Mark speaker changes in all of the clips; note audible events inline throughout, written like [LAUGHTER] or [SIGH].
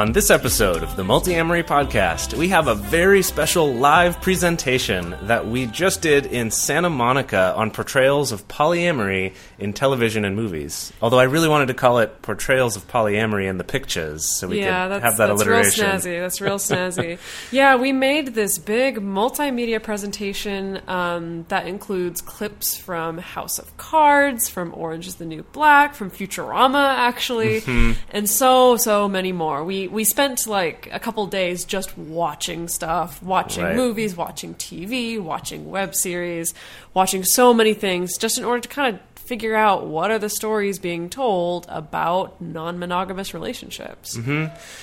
Speaker 1: On this episode of the Multiamory Podcast, we have a very special live presentation that we just did in Santa Monica on portrayals of polyamory in television and movies. Although I really wanted to call it portrayals of polyamory in the pictures, so we
Speaker 2: yeah,
Speaker 1: could have that
Speaker 2: that's
Speaker 1: alliteration.
Speaker 2: real snazzy. That's real [LAUGHS] snazzy. yeah, we made this big multimedia presentation um, that includes clips from House of Cards, from Orange is the New Black, from Futurama, actually,
Speaker 1: Mm-hmm.
Speaker 2: and so so many more. We we spent like a couple days just watching stuff, watching
Speaker 1: Right.
Speaker 2: movies, watching TV, watching web series, watching so many things, just in order to kind of figure out what are the stories being told about non-monogamous relationships.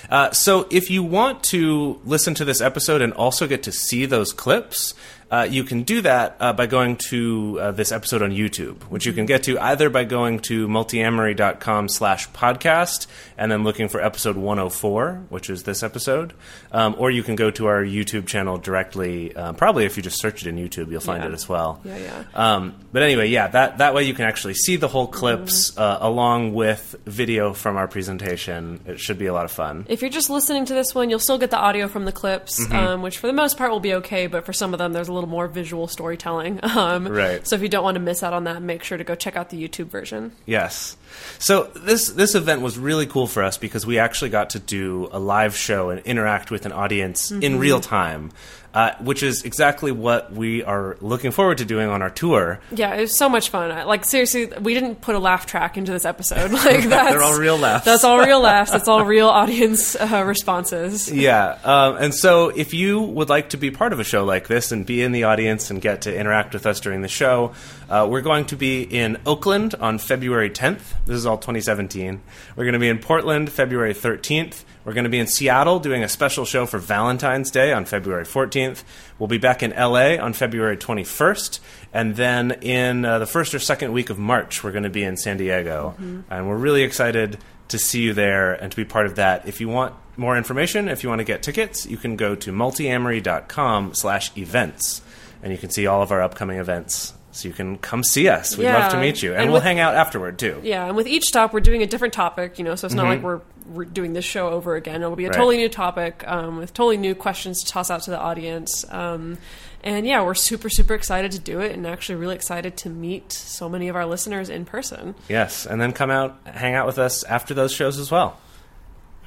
Speaker 1: Uh, so if you want to listen to this episode and also get to see those clips, uh, you can do that uh, by going to uh, this episode on YouTube, which you can get to either by going to multiamory.com slash podcast and then looking for episode 104, which is this episode, um, or you can go to our YouTube channel directly. Uh, probably if you just search it in YouTube, you'll find
Speaker 2: Yeah.
Speaker 1: it as well.
Speaker 2: Yeah, yeah.
Speaker 1: Um, but anyway, yeah, that, that way you can actually see the whole clips uh, along with video from our presentation. It should be a lot of fun.
Speaker 2: If you're just listening to this one, you'll still get the audio from the clips,
Speaker 1: Mm-hmm.
Speaker 2: um, which for the most part will be okay, but for some of them, there's a little more visual storytelling. [LAUGHS] Um,
Speaker 1: Right.
Speaker 2: So if you don't want to miss out on that, make sure to go check out the YouTube version.
Speaker 1: Yes. So this this event was really cool for us because we actually got to do a live show and interact with an audience in real time, uh, which is exactly what we are looking forward to doing on our tour.
Speaker 2: Yeah, it was so much fun. I- Like seriously, we didn't put a laugh track into this episode. [LAUGHS] Like [LAUGHS] that's
Speaker 1: They're all real laughs.
Speaker 2: That's all real [LAUGHS] laughs. That's all real audience uh, responses.
Speaker 1: Yeah, um, and so if you would like to be part of a show like this and be in the audience and get to interact with us during the show, uh, we're going to be in Oakland on February 10th. This is all 2017. We're going to be in Portland February 13th. We're going to be in Seattle doing a special show for Valentine's Day on February 14th. We'll be back in LA on February 21st. And then in uh, the first or second week of March, we're going to be in San Diego. And we're really excited to see you there and to be part of that. If you want more information, if you want to get tickets, you can go to multiamory.com slash events. And you can see all of our upcoming events. So you can come see us. We'd love to meet you. And,
Speaker 2: And
Speaker 1: we'll
Speaker 2: with-
Speaker 1: hang out afterward, too.
Speaker 2: Yeah, and with each stop, we're doing a different topic, you know, so it's not like we're, we're doing this show over again. It'll be a.
Speaker 1: Right.
Speaker 2: totally new topic um, with totally new questions to toss out to the audience. Um, and yeah, we're super, super excited to do it and actually really excited to meet so many of our listeners in person.
Speaker 1: Yes, and then come out, hang out with us after those shows as well.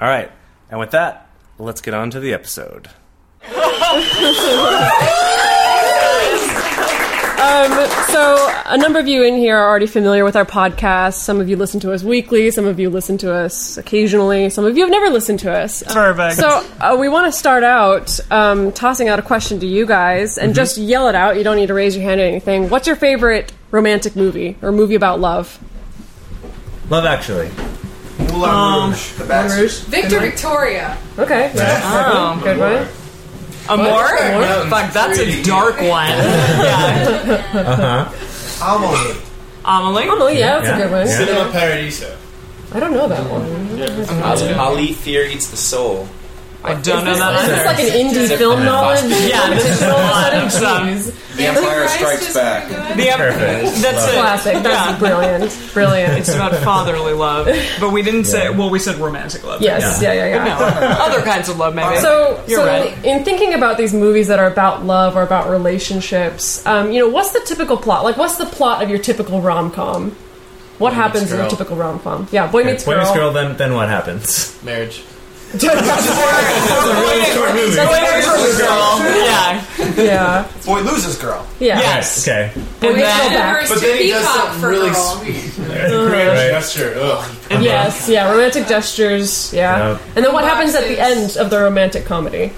Speaker 1: All right, and with that, let's get on to the episode. [LAUGHS]
Speaker 2: So, a number of you in here are already familiar with our podcast. Some of you listen to us weekly, some of you listen to us occasionally, some of you have never listened to us.
Speaker 3: Perfect.
Speaker 2: So, uh, we want to start out um, tossing out a question to you guys and just yell it out. You don't need to raise your hand or anything. What's your favorite romantic movie or movie about love?
Speaker 1: Love Actually.
Speaker 4: Moulin Rouge. The best.
Speaker 5: Victor Victoria.
Speaker 2: Okay.
Speaker 3: Oh.
Speaker 2: Good one.
Speaker 3: Amour?
Speaker 4: Mountains
Speaker 3: Fuck, that's a dark one. [LAUGHS] yeah. Uh huh.
Speaker 4: Amelie.
Speaker 3: Amelie?
Speaker 2: Oh, yeah, that's
Speaker 1: Yeah.
Speaker 2: a good one.
Speaker 1: Yeah.
Speaker 4: Cinema Paradiso.
Speaker 2: I don't know that one. Yeah.
Speaker 6: Ali Fear Eats the Soul.
Speaker 3: I don't know that
Speaker 2: Is this
Speaker 3: either.
Speaker 2: like an indie film knowledge?
Speaker 3: yeah, this is a lot of some.
Speaker 2: Jeez.
Speaker 4: The Empire Strikes Back.
Speaker 3: The,
Speaker 1: Perfect.
Speaker 3: That's it.
Speaker 2: Classic. That's
Speaker 3: Yeah.
Speaker 2: brilliant. Brilliant.
Speaker 3: It's about fatherly love, but we didn't say. Well, we said romantic love.
Speaker 2: Yes, yeah, yeah, yeah.
Speaker 3: No, other kinds of love, maybe.
Speaker 2: So,
Speaker 3: You're
Speaker 2: so
Speaker 3: right.
Speaker 2: in thinking about these movies that are about love or about relationships, um, you know, what's the typical plot? Like, what's the plot of your typical rom com? What happens in a typical rom com? Yeah, boy meets
Speaker 1: Boy
Speaker 2: girl.
Speaker 1: Meets Girl, then, then what happens?
Speaker 4: Marriage. [LAUGHS]
Speaker 3: girl. Yeah.
Speaker 2: yeah,
Speaker 4: Boy loses girl.
Speaker 2: yeah.
Speaker 3: Yes.
Speaker 1: Okay.
Speaker 2: Boy meets
Speaker 3: then-
Speaker 4: But then he does something really
Speaker 5: girl.
Speaker 4: sweet. Great [LAUGHS] [LAUGHS]
Speaker 1: Right.
Speaker 4: gesture. Ugh.
Speaker 2: Yes, yeah, romantic gestures. Yeah,
Speaker 1: Yeah.
Speaker 2: and then what happens at the end of the romantic comedy?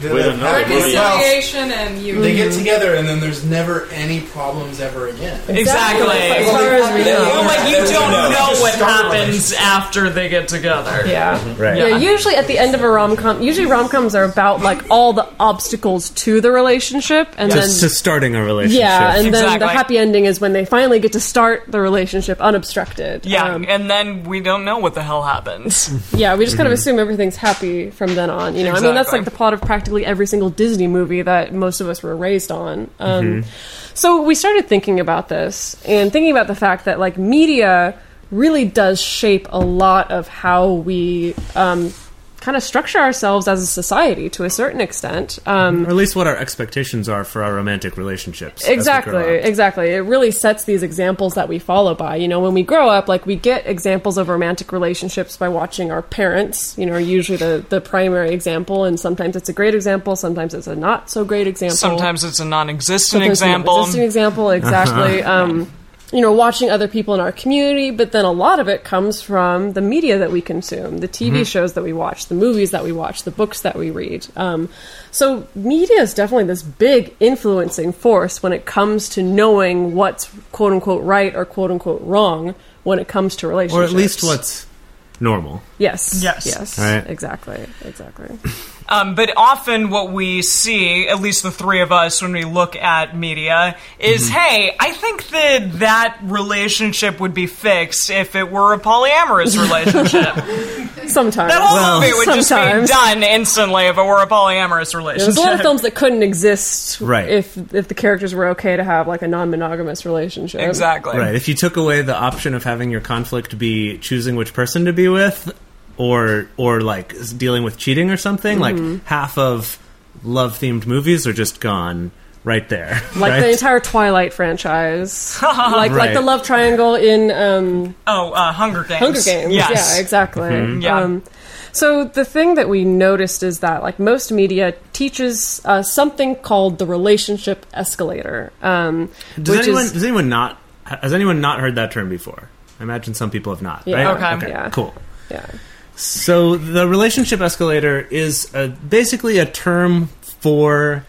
Speaker 4: The-
Speaker 5: With another movie.
Speaker 2: Reconciliation and you.
Speaker 4: they get together and then there's never any problems ever again.
Speaker 3: Exactly.
Speaker 2: As far as we know.
Speaker 3: Well, like you don't know what happens after they get together.
Speaker 2: Yeah.
Speaker 1: Right.
Speaker 2: Yeah, usually at the end of a rom com, usually rom coms are about like all the obstacles to the relationship, and then
Speaker 1: to starting a relationship.
Speaker 2: yeah, and then the happy ending is when they finally get to start the relationship unobstructed.
Speaker 3: Yeah,
Speaker 2: Um,
Speaker 3: and then we don't know what the hell happens. [LAUGHS]
Speaker 2: yeah, we just kind of
Speaker 1: Mm-hmm.
Speaker 2: assume everything's happy from then on. You know, I mean that's like the plot of practically every single Disney movie that most of us were raised on. Um,
Speaker 1: Mm-hmm.
Speaker 2: So we started thinking about this and thinking about the fact that like media really does shape a lot of how we um, kind of structure ourselves as a society to a certain extent. Um,
Speaker 1: Or at least what our expectations are for our romantic relationships. as we grow
Speaker 2: Exactly, exactly. It really sets these examples that we follow by. You know, when we grow up, like we get examples of romantic relationships by watching our parents. You know, are usually the the primary example, and sometimes it's a great example, sometimes it's a not so great example.
Speaker 3: Sometimes it's a non-existent
Speaker 2: example. it's an
Speaker 3: example.
Speaker 2: existing example, exactly. [LAUGHS] um, you know, watching other people in our community, but then a lot of it comes from the media that we consume, the TV shows that we watch, the movies that we watch, the books that we read. Um, so, media is definitely this big influencing force when it comes to knowing what's quote unquote right or quote unquote wrong when it comes to relationships.
Speaker 1: Or at least what's normal.
Speaker 2: yes,
Speaker 3: Yes.
Speaker 2: yes,
Speaker 1: Right.
Speaker 2: exactly, exactly.
Speaker 3: Um, but often what we see, at least the three of us, when we look at media, is
Speaker 1: Mm-hmm.
Speaker 3: hey, I think that that relationship would be fixed if it were a polyamorous [LAUGHS] relationship.
Speaker 2: Sometimes
Speaker 3: that whole
Speaker 1: Well,
Speaker 3: movie would
Speaker 2: sometimes.
Speaker 3: just be done instantly if it were a polyamorous relationship.
Speaker 2: There's a lot of films that couldn't exist
Speaker 1: Right.
Speaker 2: if if the characters were okay to have like a non-monogamous relationship.
Speaker 3: Exactly.
Speaker 1: Right. If you took away the option of having your conflict be choosing which person to be with, or or like dealing with cheating or something,
Speaker 2: Mm-hmm.
Speaker 1: like half of love themed movies are just gone right there. [LAUGHS]
Speaker 2: Like
Speaker 1: right?
Speaker 2: the entire Twilight franchise, [LAUGHS] like
Speaker 1: Right.
Speaker 2: like the love triangle in um,
Speaker 3: Oh, uh, Hunger Games.
Speaker 2: Hunger Games.
Speaker 3: Yes.
Speaker 2: Yeah, exactly.
Speaker 3: Yeah.
Speaker 2: Um, so the thing that we noticed is that like most media teaches uh, something called the relationship escalator, um,
Speaker 1: Does
Speaker 2: which
Speaker 1: anyone
Speaker 2: is
Speaker 1: does anyone not has anyone not heard that term before? I imagine some people have not.
Speaker 2: Yeah.
Speaker 1: right?
Speaker 3: Okay.
Speaker 2: Yeah.
Speaker 1: Cool.
Speaker 2: yeah.
Speaker 1: So the relationship escalator is a, basically a term for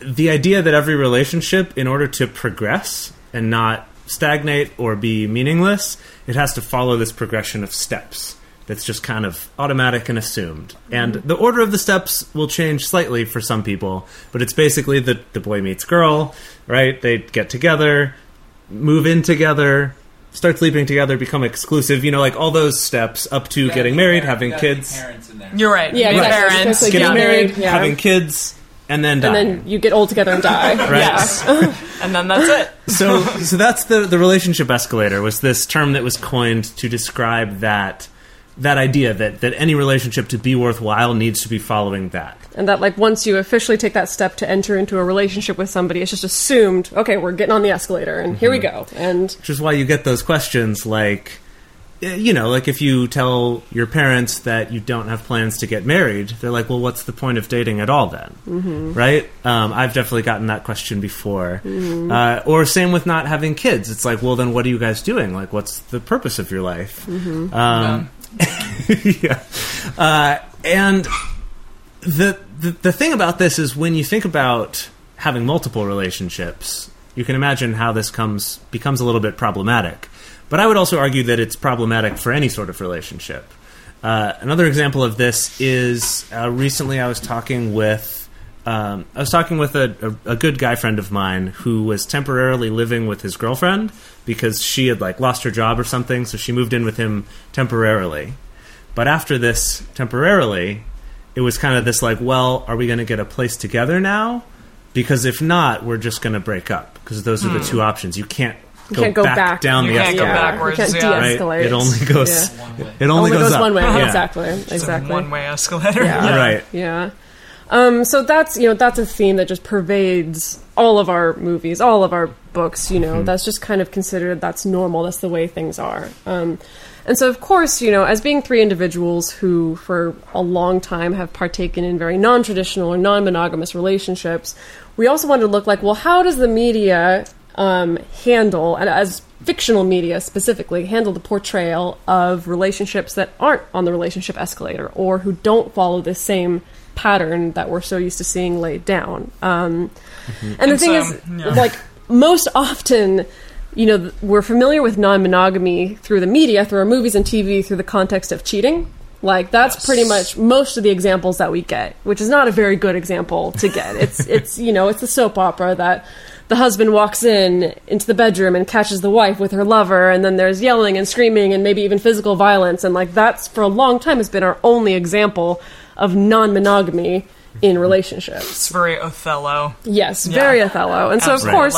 Speaker 1: the idea that every relationship, in order to progress and not stagnate or be meaningless, it has to follow this progression of steps. That's just kind of automatic and assumed. Mm-hmm. And the order of the steps will change slightly for some people, but it's basically the, the boy meets girl, right? They get together, move in together, start sleeping together, become exclusive, you know, like all those steps up to getting married, having kids,
Speaker 3: You're right.
Speaker 2: Yeah,
Speaker 3: Meet
Speaker 2: exactly.
Speaker 3: parents.
Speaker 2: Like,
Speaker 1: getting married,
Speaker 2: Yeah.
Speaker 1: having kids, and then
Speaker 2: And then you get old together and die. [LAUGHS]
Speaker 1: right?
Speaker 3: Yes. [LAUGHS] and then that's it.
Speaker 1: so so that's the the relationship escalator was this term that was coined to describe that that idea that that any relationship to be worthwhile needs to be following that.
Speaker 2: and that like once you officially take that step to enter into a relationship with somebody it's just assumed okay we're getting on the escalator and here we go and
Speaker 1: Which is why you get those questions like eh, you know, like if you tell your parents that you don't have plans to get married, they're like, "Well, what's the point of dating at all then?" Mm-hmm. Right? Um, I've definitely gotten that question before. Uh, or same with not having kids. It's like, "Well, then what are you guys doing? Like, what's the purpose of your life?" Um, yeah. [LAUGHS] Uh, and the, the the thing about this is when you think about having multiple relationships, you can imagine how this comes becomes a little bit problematic. But I would also argue that it's problematic for any sort of relationship. Uh, another example of this is uh, recently I was talking with um, I was talking with a, a, a good guy friend of mine who was temporarily living with his girlfriend because she had like lost her job or something, so she moved in with him temporarily. But after this temporarily, it was kind of this like, well, are we going to get a place together now? Because if not, we're just going to break up because those are the two options. You can't
Speaker 2: you
Speaker 1: go,
Speaker 2: can't go
Speaker 1: back,
Speaker 2: back,
Speaker 1: down
Speaker 3: You
Speaker 1: the
Speaker 3: can't go
Speaker 1: escalator.
Speaker 3: backwards,
Speaker 2: you can't
Speaker 3: yeah.
Speaker 2: De-escalate
Speaker 1: It only goes.
Speaker 2: Yeah.
Speaker 1: It only,
Speaker 2: only goes,
Speaker 1: up.
Speaker 2: one way
Speaker 1: Yeah.
Speaker 2: exactly exactly
Speaker 3: One way escalator.
Speaker 2: Yeah.
Speaker 1: Right.
Speaker 2: Yeah. Um, so that's you know that's a theme that just pervades all of our movies, all of our books. You know, that's just kind of considered that's normal. That's the way things are. Um, and so, of course, you know, as being three individuals who, for a long time, have partaken in very non-traditional or non-monogamous relationships, we also wanted to look like, well, how does the media um, handle, and as fictional media specifically, handle the portrayal of relationships that aren't on the relationship escalator or who don't follow the same pattern that we're so used to seeing laid down. Um, And the
Speaker 3: And
Speaker 2: thing
Speaker 3: so,
Speaker 2: is,
Speaker 3: yeah.
Speaker 2: like most often, you know, we're familiar with non-monogamy through the media, through our movies and TV, through the context of cheating. Like that's
Speaker 3: Yes.
Speaker 2: pretty much most of the examples that we get, which is not a very good example to get. It's [LAUGHS] it's you know it's the soap opera that the husband walks in into the bedroom and catches the wife with her lover, and then there's yelling and screaming and maybe even physical violence, and like that's for a long time has been our only example of non-monogamy in relationships.
Speaker 3: It's very Othello.
Speaker 2: Yes,
Speaker 3: Yeah.
Speaker 2: very Othello. And so, of course,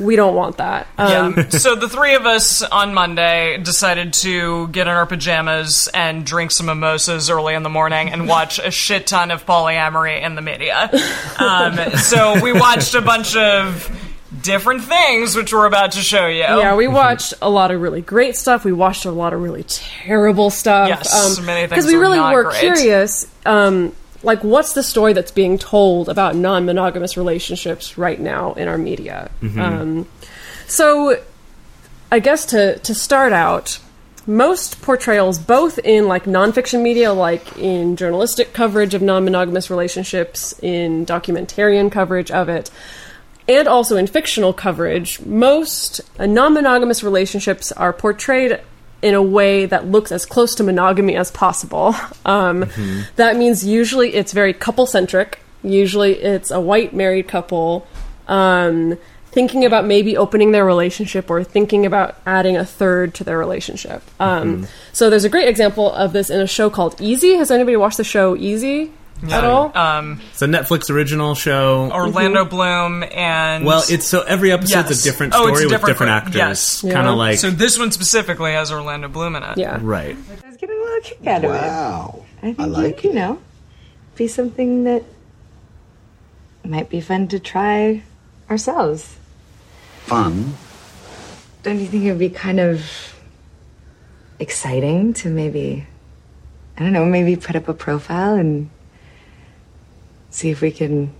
Speaker 2: we don't want that. Um,
Speaker 3: Yeah. [LAUGHS] so the three of us on Monday decided to get in our pajamas and drink some mimosas early in the morning and watch a shit ton of polyamory in the media. [LAUGHS] Um, so we watched a bunch of different things, which we're about to show you.
Speaker 2: Yeah, we watched a lot of really great stuff. We watched a lot of really terrible stuff.
Speaker 3: Yes, many things
Speaker 2: Because we really were
Speaker 3: great.
Speaker 2: curious. Um, like, what's the story that's being told about non-monogamous relationships right now in our media? Um, so, I guess to to start out, most portrayals, both in like nonfiction media, like in journalistic coverage of non-monogamous relationships, in documentarian coverage of it, and also in fictional coverage, most uh, non-monogamous relationships are portrayed in a way that looks as close to monogamy as possible. [LAUGHS] Um, That means usually it's very couple-centric. Usually it's a white married couple um, thinking about maybe opening their relationship or thinking about adding a third to their relationship. Um, So there's a great example of this in a show called Easy. Has anybody watched the show Easy at all?
Speaker 3: Um,
Speaker 1: It's a Netflix original show.
Speaker 3: Orlando Bloom and
Speaker 1: well, it's so every episode's
Speaker 3: Yes.
Speaker 1: a different
Speaker 3: Oh,
Speaker 1: story
Speaker 3: it's a
Speaker 1: with
Speaker 3: different
Speaker 1: different
Speaker 3: cr-
Speaker 1: actors.
Speaker 3: yes.
Speaker 1: Kind
Speaker 2: Yeah.
Speaker 1: of like
Speaker 3: so this one specifically has Orlando Bloom in it.
Speaker 2: yeah.
Speaker 1: right.
Speaker 5: I was getting a little kick out of it.
Speaker 7: Wow.
Speaker 5: I think
Speaker 7: I like
Speaker 5: you,
Speaker 7: it.
Speaker 5: you know, be something that might be fun to try ourselves.
Speaker 7: Fun.
Speaker 5: Don't you think it would be kind of exciting to maybe, I don't know, maybe put up a profile and see if we can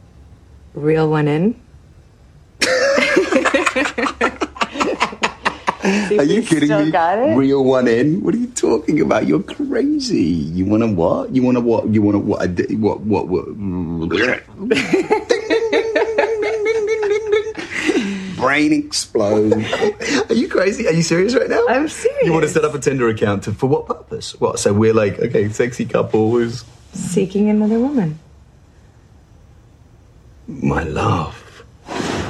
Speaker 5: reel one in? [LAUGHS]
Speaker 7: Are you kidding
Speaker 5: still
Speaker 7: me?
Speaker 5: got it?
Speaker 7: Reel one in? What are you talking about? You're crazy. You want to what? You want to what? You want to what? a What? What? What? Brain explode. Are you crazy? Are you serious right now?
Speaker 5: I'm serious.
Speaker 7: You want to set up a Tinder account to, for what purpose? What? So we're like, okay, sexy couple who's
Speaker 5: Seeking another woman.
Speaker 7: My love. [LAUGHS]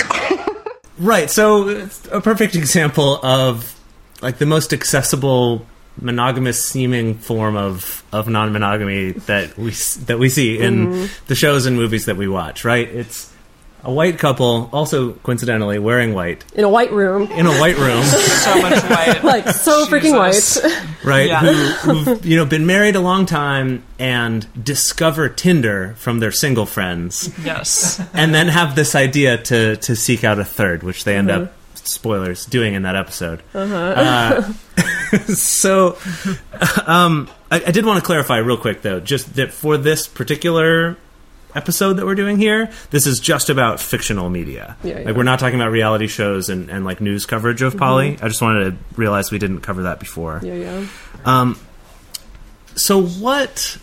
Speaker 1: Right. So it's a perfect example of like the most accessible monogamous seeming form of of non-monogamy that we that we see in mm-hmm. the shows and movies that we watch, right? It's a white couple also coincidentally wearing white
Speaker 2: In a white room.
Speaker 1: in a white room, [LAUGHS]
Speaker 3: So much white.
Speaker 2: Like, so freaking
Speaker 3: Jesus.
Speaker 2: white.
Speaker 1: right?
Speaker 3: Yeah.
Speaker 1: Who, who've you know been married a long time and discover Tinder from their single friends
Speaker 3: yes.
Speaker 1: and then have this idea to to seek out a third, which they end up spoilers doing in that episode. Uh, [LAUGHS] so, um, I, I did want to clarify real quick though, just that for this particular episode that we're doing here, this is just about fictional media.
Speaker 2: Yeah, yeah.
Speaker 1: Like we're not talking about reality shows and, and like news coverage of poly. I just wanted to realize we didn't cover that before.
Speaker 2: Yeah, yeah.
Speaker 1: Um, so what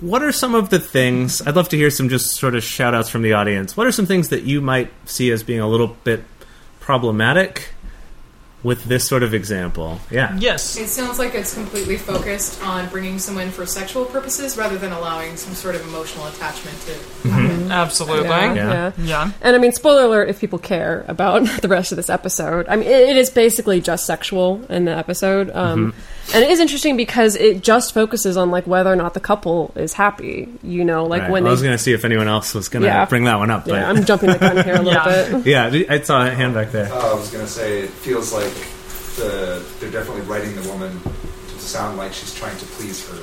Speaker 1: what are some of the things I'd love to hear some just sort of shout outs from the audience. What are some things that you might see as being a little bit problematic with this sort of example? Yeah.
Speaker 3: Yes.
Speaker 8: It sounds like it's completely focused on bringing someone for sexual purposes rather than allowing some sort of emotional attachment to happen.
Speaker 3: Absolutely.
Speaker 2: Yeah,
Speaker 1: Yeah.
Speaker 2: yeah.
Speaker 3: Yeah.
Speaker 2: And I mean, spoiler alert if people care about [LAUGHS] the rest of this episode. I mean, it, it is basically just sexual in the episode. Um, mm-hmm. And it is interesting because it just focuses on like whether or not the couple is happy. You know, like
Speaker 1: Right.
Speaker 2: when
Speaker 1: Well, I was going to see if anyone else was going to
Speaker 2: Yeah.
Speaker 1: bring that one up, but
Speaker 2: yeah, I'm jumping the gun here a little [LAUGHS]
Speaker 3: Yeah.
Speaker 2: bit.
Speaker 1: yeah, I saw a hand back there.
Speaker 9: Oh, I was gonna say it feels like the they're definitely writing the woman to sound like she's trying to please her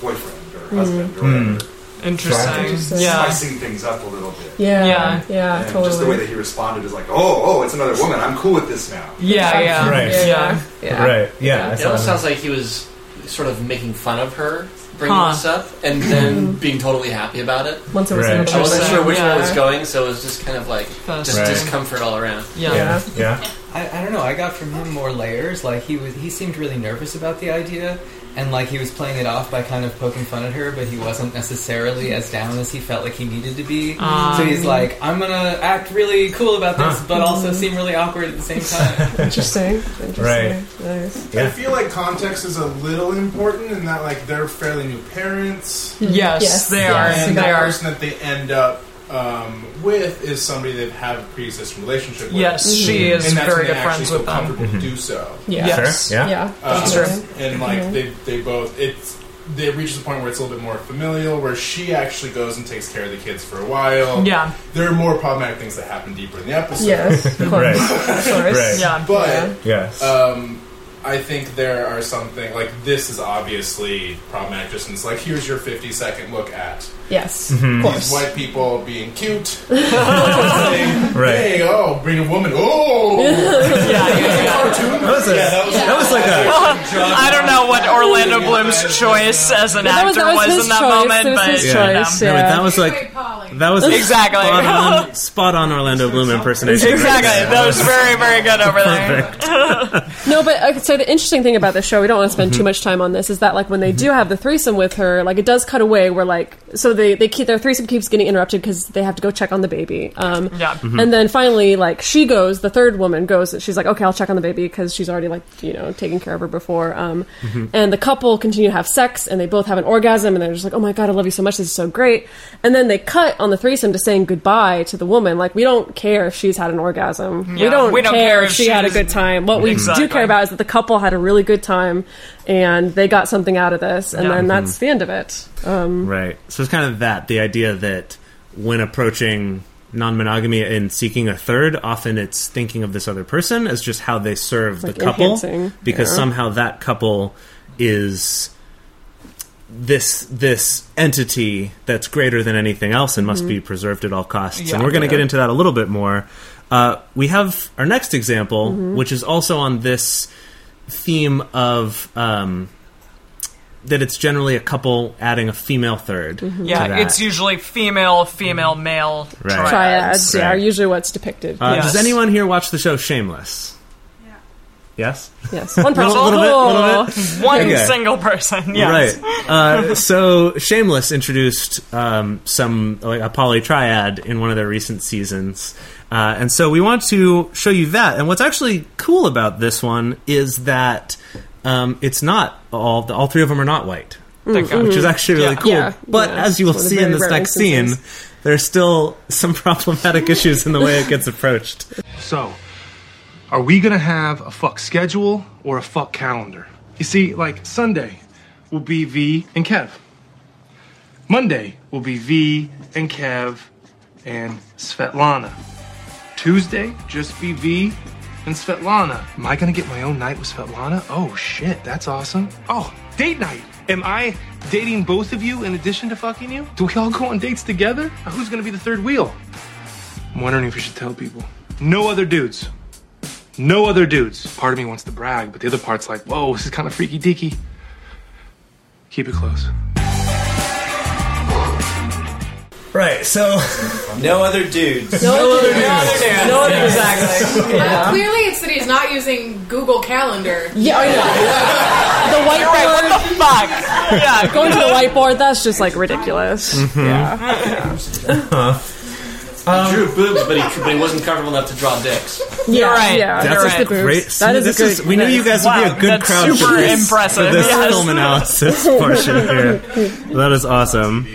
Speaker 9: boyfriend or mm-hmm. husband or whatever. Mm.
Speaker 3: Interesting.
Speaker 9: Trying to
Speaker 3: Yeah.
Speaker 9: spicing things up a little bit.
Speaker 2: Yeah,
Speaker 3: Yeah.
Speaker 2: yeah,
Speaker 9: and
Speaker 2: totally.
Speaker 9: just the way that he responded is like, oh, oh, it's another woman. I'm cool with this now.
Speaker 3: Yeah, yeah.
Speaker 1: Right.
Speaker 2: yeah,
Speaker 3: Yeah.
Speaker 2: yeah, yeah.
Speaker 1: Right. Yeah. I
Speaker 6: It almost
Speaker 1: that.
Speaker 6: sounds like he was sort of making fun of her bringing
Speaker 3: Huh.
Speaker 6: this up and then mm-hmm. being totally happy about it.
Speaker 2: Once it was
Speaker 1: Right.
Speaker 6: I wasn't sure which
Speaker 3: Yeah.
Speaker 6: way it was going, so it was just kind of like just
Speaker 1: Right.
Speaker 6: discomfort all around.
Speaker 3: Yeah.
Speaker 1: Yeah. Yeah.
Speaker 10: I, I don't know. I got from him more layers. Like he was, he seemed really nervous about the idea, and like he was playing it off by kind of poking fun at her, but he wasn't necessarily as down as he felt like he needed to be.
Speaker 3: Um.
Speaker 10: so he's like, I'm gonna act really cool about this,
Speaker 1: Huh.
Speaker 10: but also seem really awkward at the same time. [LAUGHS]
Speaker 2: Interesting. Interesting.
Speaker 1: Right.
Speaker 2: Nice.
Speaker 11: I feel like context is a little important in that like they're fairly new parents.
Speaker 3: Yes, Yes. they are.
Speaker 11: And
Speaker 3: They
Speaker 11: the
Speaker 3: are.
Speaker 11: person that they end up um, with is somebody that have had a pre-existing relationship with.
Speaker 3: Yes, she is
Speaker 11: and that's
Speaker 3: very
Speaker 11: when they
Speaker 3: good friends
Speaker 11: actually feel
Speaker 3: with them.
Speaker 11: comfortable
Speaker 1: Mm-hmm.
Speaker 11: to do so.
Speaker 2: Yeah.
Speaker 3: Yes.
Speaker 1: Sure, yeah.
Speaker 2: Yeah.
Speaker 11: Um,
Speaker 2: That's true.
Speaker 11: and like
Speaker 2: Mhm.
Speaker 11: they they both it's they reach the point where it's a little bit more familial where she actually goes and takes care of the kids for a while
Speaker 3: Yeah.
Speaker 11: there are more problematic things that happen deeper in the episode
Speaker 2: Yes, of [LAUGHS] course.
Speaker 1: Right.
Speaker 2: Of course.
Speaker 1: Right.
Speaker 3: Yeah.
Speaker 11: but
Speaker 1: Yes.
Speaker 11: um I think there are something like this is obviously problematic. Just in it's like here's your 50 second look at
Speaker 2: Yes,
Speaker 1: Mhm.
Speaker 2: of
Speaker 11: these white people being cute. saying, [LAUGHS]
Speaker 1: Right.
Speaker 11: Hey, oh, bring a woman. Oh, [LAUGHS]
Speaker 3: Yeah, yeah, yeah.
Speaker 11: cartoon.
Speaker 1: That was a-
Speaker 11: yeah, that was,
Speaker 1: that was like a- [LAUGHS]
Speaker 3: I don't know what Orlando Bloom's choice as an
Speaker 2: That was-
Speaker 3: actor
Speaker 2: that was
Speaker 3: was, in that
Speaker 2: choice.
Speaker 3: moment, but
Speaker 2: his
Speaker 3: you
Speaker 2: choice,
Speaker 3: know.
Speaker 1: No,
Speaker 2: yeah.
Speaker 1: that was like that was
Speaker 3: Exactly.
Speaker 1: spot on, spot on Orlando Bloom impersonation.
Speaker 3: Exactly. That was very, very good over there.
Speaker 2: No, but uh, so the interesting thing about the show, we don't want to spend
Speaker 1: Mm-hmm.
Speaker 2: too much time on this, is that like when they do have the threesome with her, like it does cut away where like so they they keep their threesome keeps getting interrupted because they have to go check on the baby. Um,
Speaker 3: Yeah.
Speaker 1: Mm-hmm.
Speaker 2: And then finally, like she goes, the third woman goes. She's like, okay, I'll check on the baby because she's already like you know taking care of her before. Um,
Speaker 1: Mm-hmm.
Speaker 2: And the couple continue to have sex, and they both have an orgasm, and they're just like, oh my god, I love you so much. This is so great. And then they cut on the threesome to saying goodbye to the woman. Like we don't care if she's had an orgasm.
Speaker 3: Yeah,
Speaker 2: we don't
Speaker 3: we don't
Speaker 2: care,
Speaker 3: care
Speaker 2: if
Speaker 3: if
Speaker 2: she had a good time. What we
Speaker 3: Exactly.
Speaker 2: do care about is that the couple had a really good time and they got something out of this, and
Speaker 3: Yeah.
Speaker 2: then that's the end of it. Um,
Speaker 1: Right. So it's kind of that the idea that when approaching non-monogamy and seeking a third, often it's thinking of this other person as just how they serve
Speaker 2: Like
Speaker 1: the couple, because
Speaker 2: yeah.
Speaker 1: somehow that couple is this this entity that's greater than anything else and must be preserved at all costs.
Speaker 3: Yeah.
Speaker 1: and we're going to
Speaker 2: Mm-hmm. Yeah.
Speaker 1: get into that a little bit more. Uh, we have our next example,
Speaker 2: Mm-hmm.
Speaker 1: which is also on this theme of. Um, that it's generally a couple adding a female 3rd
Speaker 2: Mm-hmm.
Speaker 3: Yeah, it's usually female, female, male
Speaker 1: Right.
Speaker 3: triads.
Speaker 2: triads, yeah,
Speaker 1: Right.
Speaker 2: are usually what's depicted.
Speaker 1: Uh,
Speaker 3: Yes.
Speaker 1: Does anyone here watch the show Shameless?
Speaker 8: Yeah.
Speaker 1: Yes.
Speaker 2: yes, [LAUGHS] one
Speaker 1: Little,
Speaker 2: person.
Speaker 1: little bit. Little bit.
Speaker 3: One
Speaker 1: Okay.
Speaker 3: single person. Yes.
Speaker 1: Right. Uh, so Shameless introduced um, some like a poly triad in one of their recent seasons. Uh, and so we want to show you that. And what's actually cool about this one is that um, it's not all all three of them are not white,
Speaker 3: Thank God.
Speaker 1: which is actually really
Speaker 3: Yeah.
Speaker 1: cool.
Speaker 2: Yeah,
Speaker 1: but
Speaker 2: yeah,
Speaker 1: as you will
Speaker 2: one
Speaker 1: see in this
Speaker 2: rare
Speaker 1: next scene, there's still [LAUGHS] some problematic issues in the way it gets approached.
Speaker 12: So, are we gonna have a fuck schedule or a fuck calendar? You see, like Sunday will be V and Kev. Monday will be V and Kev and Svetlana. Tuesday, just be V and Svetlana. Am I gonna get my own night with Svetlana? Oh shit, that's awesome. Oh, date night. Am I dating both of you in addition to fucking you? Do we all go on dates together? Who's gonna be the third wheel? I'm wondering if we should tell people. No other dudes. No other dudes. Part of me wants to brag, but the other part's like, whoa, this is kind of freaky deaky. Keep it close.
Speaker 1: Right. So [LAUGHS]
Speaker 10: No other dudes.
Speaker 2: No other dudes.
Speaker 3: No other exactly. [LAUGHS]
Speaker 8: Uh, clearly, it's that he's not using Google Calendar.
Speaker 2: Yeah, I know. [LAUGHS] The
Speaker 3: You're right.
Speaker 2: whiteboard.
Speaker 3: What the fuck? Yeah.
Speaker 2: Going to the whiteboard, that's just like ridiculous.
Speaker 1: Mm-hmm.
Speaker 2: Yeah.
Speaker 6: he drew boobs, but he, but he wasn't comfortable enough to draw dicks.
Speaker 2: Yeah,
Speaker 3: right.
Speaker 2: yeah.
Speaker 1: That's
Speaker 2: just
Speaker 1: a
Speaker 2: the boobs.
Speaker 1: great.
Speaker 2: That is
Speaker 1: this
Speaker 2: a good.
Speaker 1: is, we knew you guys would
Speaker 3: Wow,
Speaker 1: be a good
Speaker 3: that's
Speaker 1: crowd for
Speaker 3: super
Speaker 1: this,
Speaker 3: impressive,
Speaker 1: for this
Speaker 3: yes.
Speaker 1: film analysis portion here. That is awesome.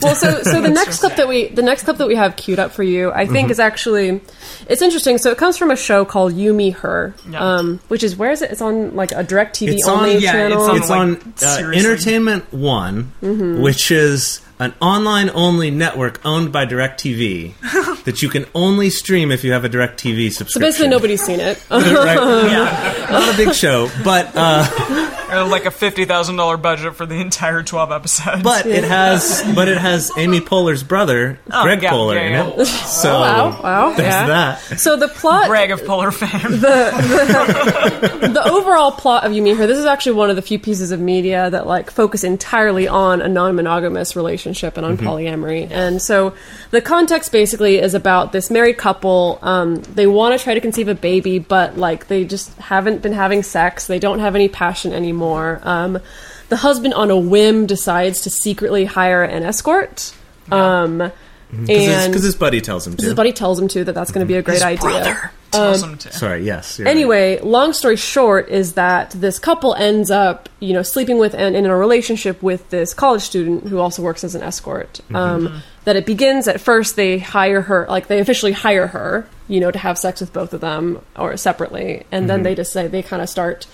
Speaker 2: Well, so so the [LAUGHS] next clip that we the next clip that we have queued up for you, I
Speaker 1: Mm-hmm.
Speaker 2: think is actually it's interesting. So it comes from a show called You Me Her,
Speaker 3: Yeah.
Speaker 2: um, which is where is it? It's on like a DirecTV
Speaker 1: It's
Speaker 2: only
Speaker 1: on, yeah,
Speaker 2: channel.
Speaker 1: it's, it's
Speaker 3: like,
Speaker 1: on uh. Entertainment One,
Speaker 2: Mm-hmm.
Speaker 1: which is an online only network owned by DirecTV [LAUGHS] that you can only stream if you have a DirecTV
Speaker 2: so
Speaker 1: subscription.
Speaker 2: So basically, nobody's seen it. [LAUGHS]
Speaker 1: right?
Speaker 3: Yeah.
Speaker 1: Not a big show, but uh,
Speaker 3: Or like a fifty thousand dollar budget for the entire twelve episodes.
Speaker 1: but it has but it has Amy Poehler's brother,
Speaker 3: Oh,
Speaker 1: Greg
Speaker 3: yeah,
Speaker 1: Poehler,
Speaker 3: yeah,
Speaker 1: in it. [LAUGHS] So
Speaker 2: wow, wow,
Speaker 1: there's
Speaker 2: yeah.
Speaker 1: that.
Speaker 2: So the plot
Speaker 3: brag of Poehler fame. [LAUGHS]
Speaker 2: the overall plot of You Me Her, this is actually one of the few pieces of media that like focus entirely on a non-monogamous relationship and on polyamory. And so the context basically is about this married couple. Um, they want to try to conceive a baby, but like they just haven't been having sex. They don't have any passion anymore. Anymore. Um, the husband, on a whim, decides to secretly hire an escort. Um,
Speaker 1: Because his, his buddy tells him
Speaker 2: his
Speaker 1: to.
Speaker 2: buddy tells him to that that's going to be a great
Speaker 3: His
Speaker 2: idea.
Speaker 3: brother tells
Speaker 2: Um,
Speaker 3: him to.
Speaker 1: Sorry, yes. you're right.
Speaker 2: Anyway, long story short is that this couple ends up, you know, sleeping with and in a relationship with this college student who also works as an escort. Um, that it begins at first they hire her, like they officially hire her, you know, to have sex with both of them or separately, and then
Speaker 13: Mhm.
Speaker 2: they just say they kind of start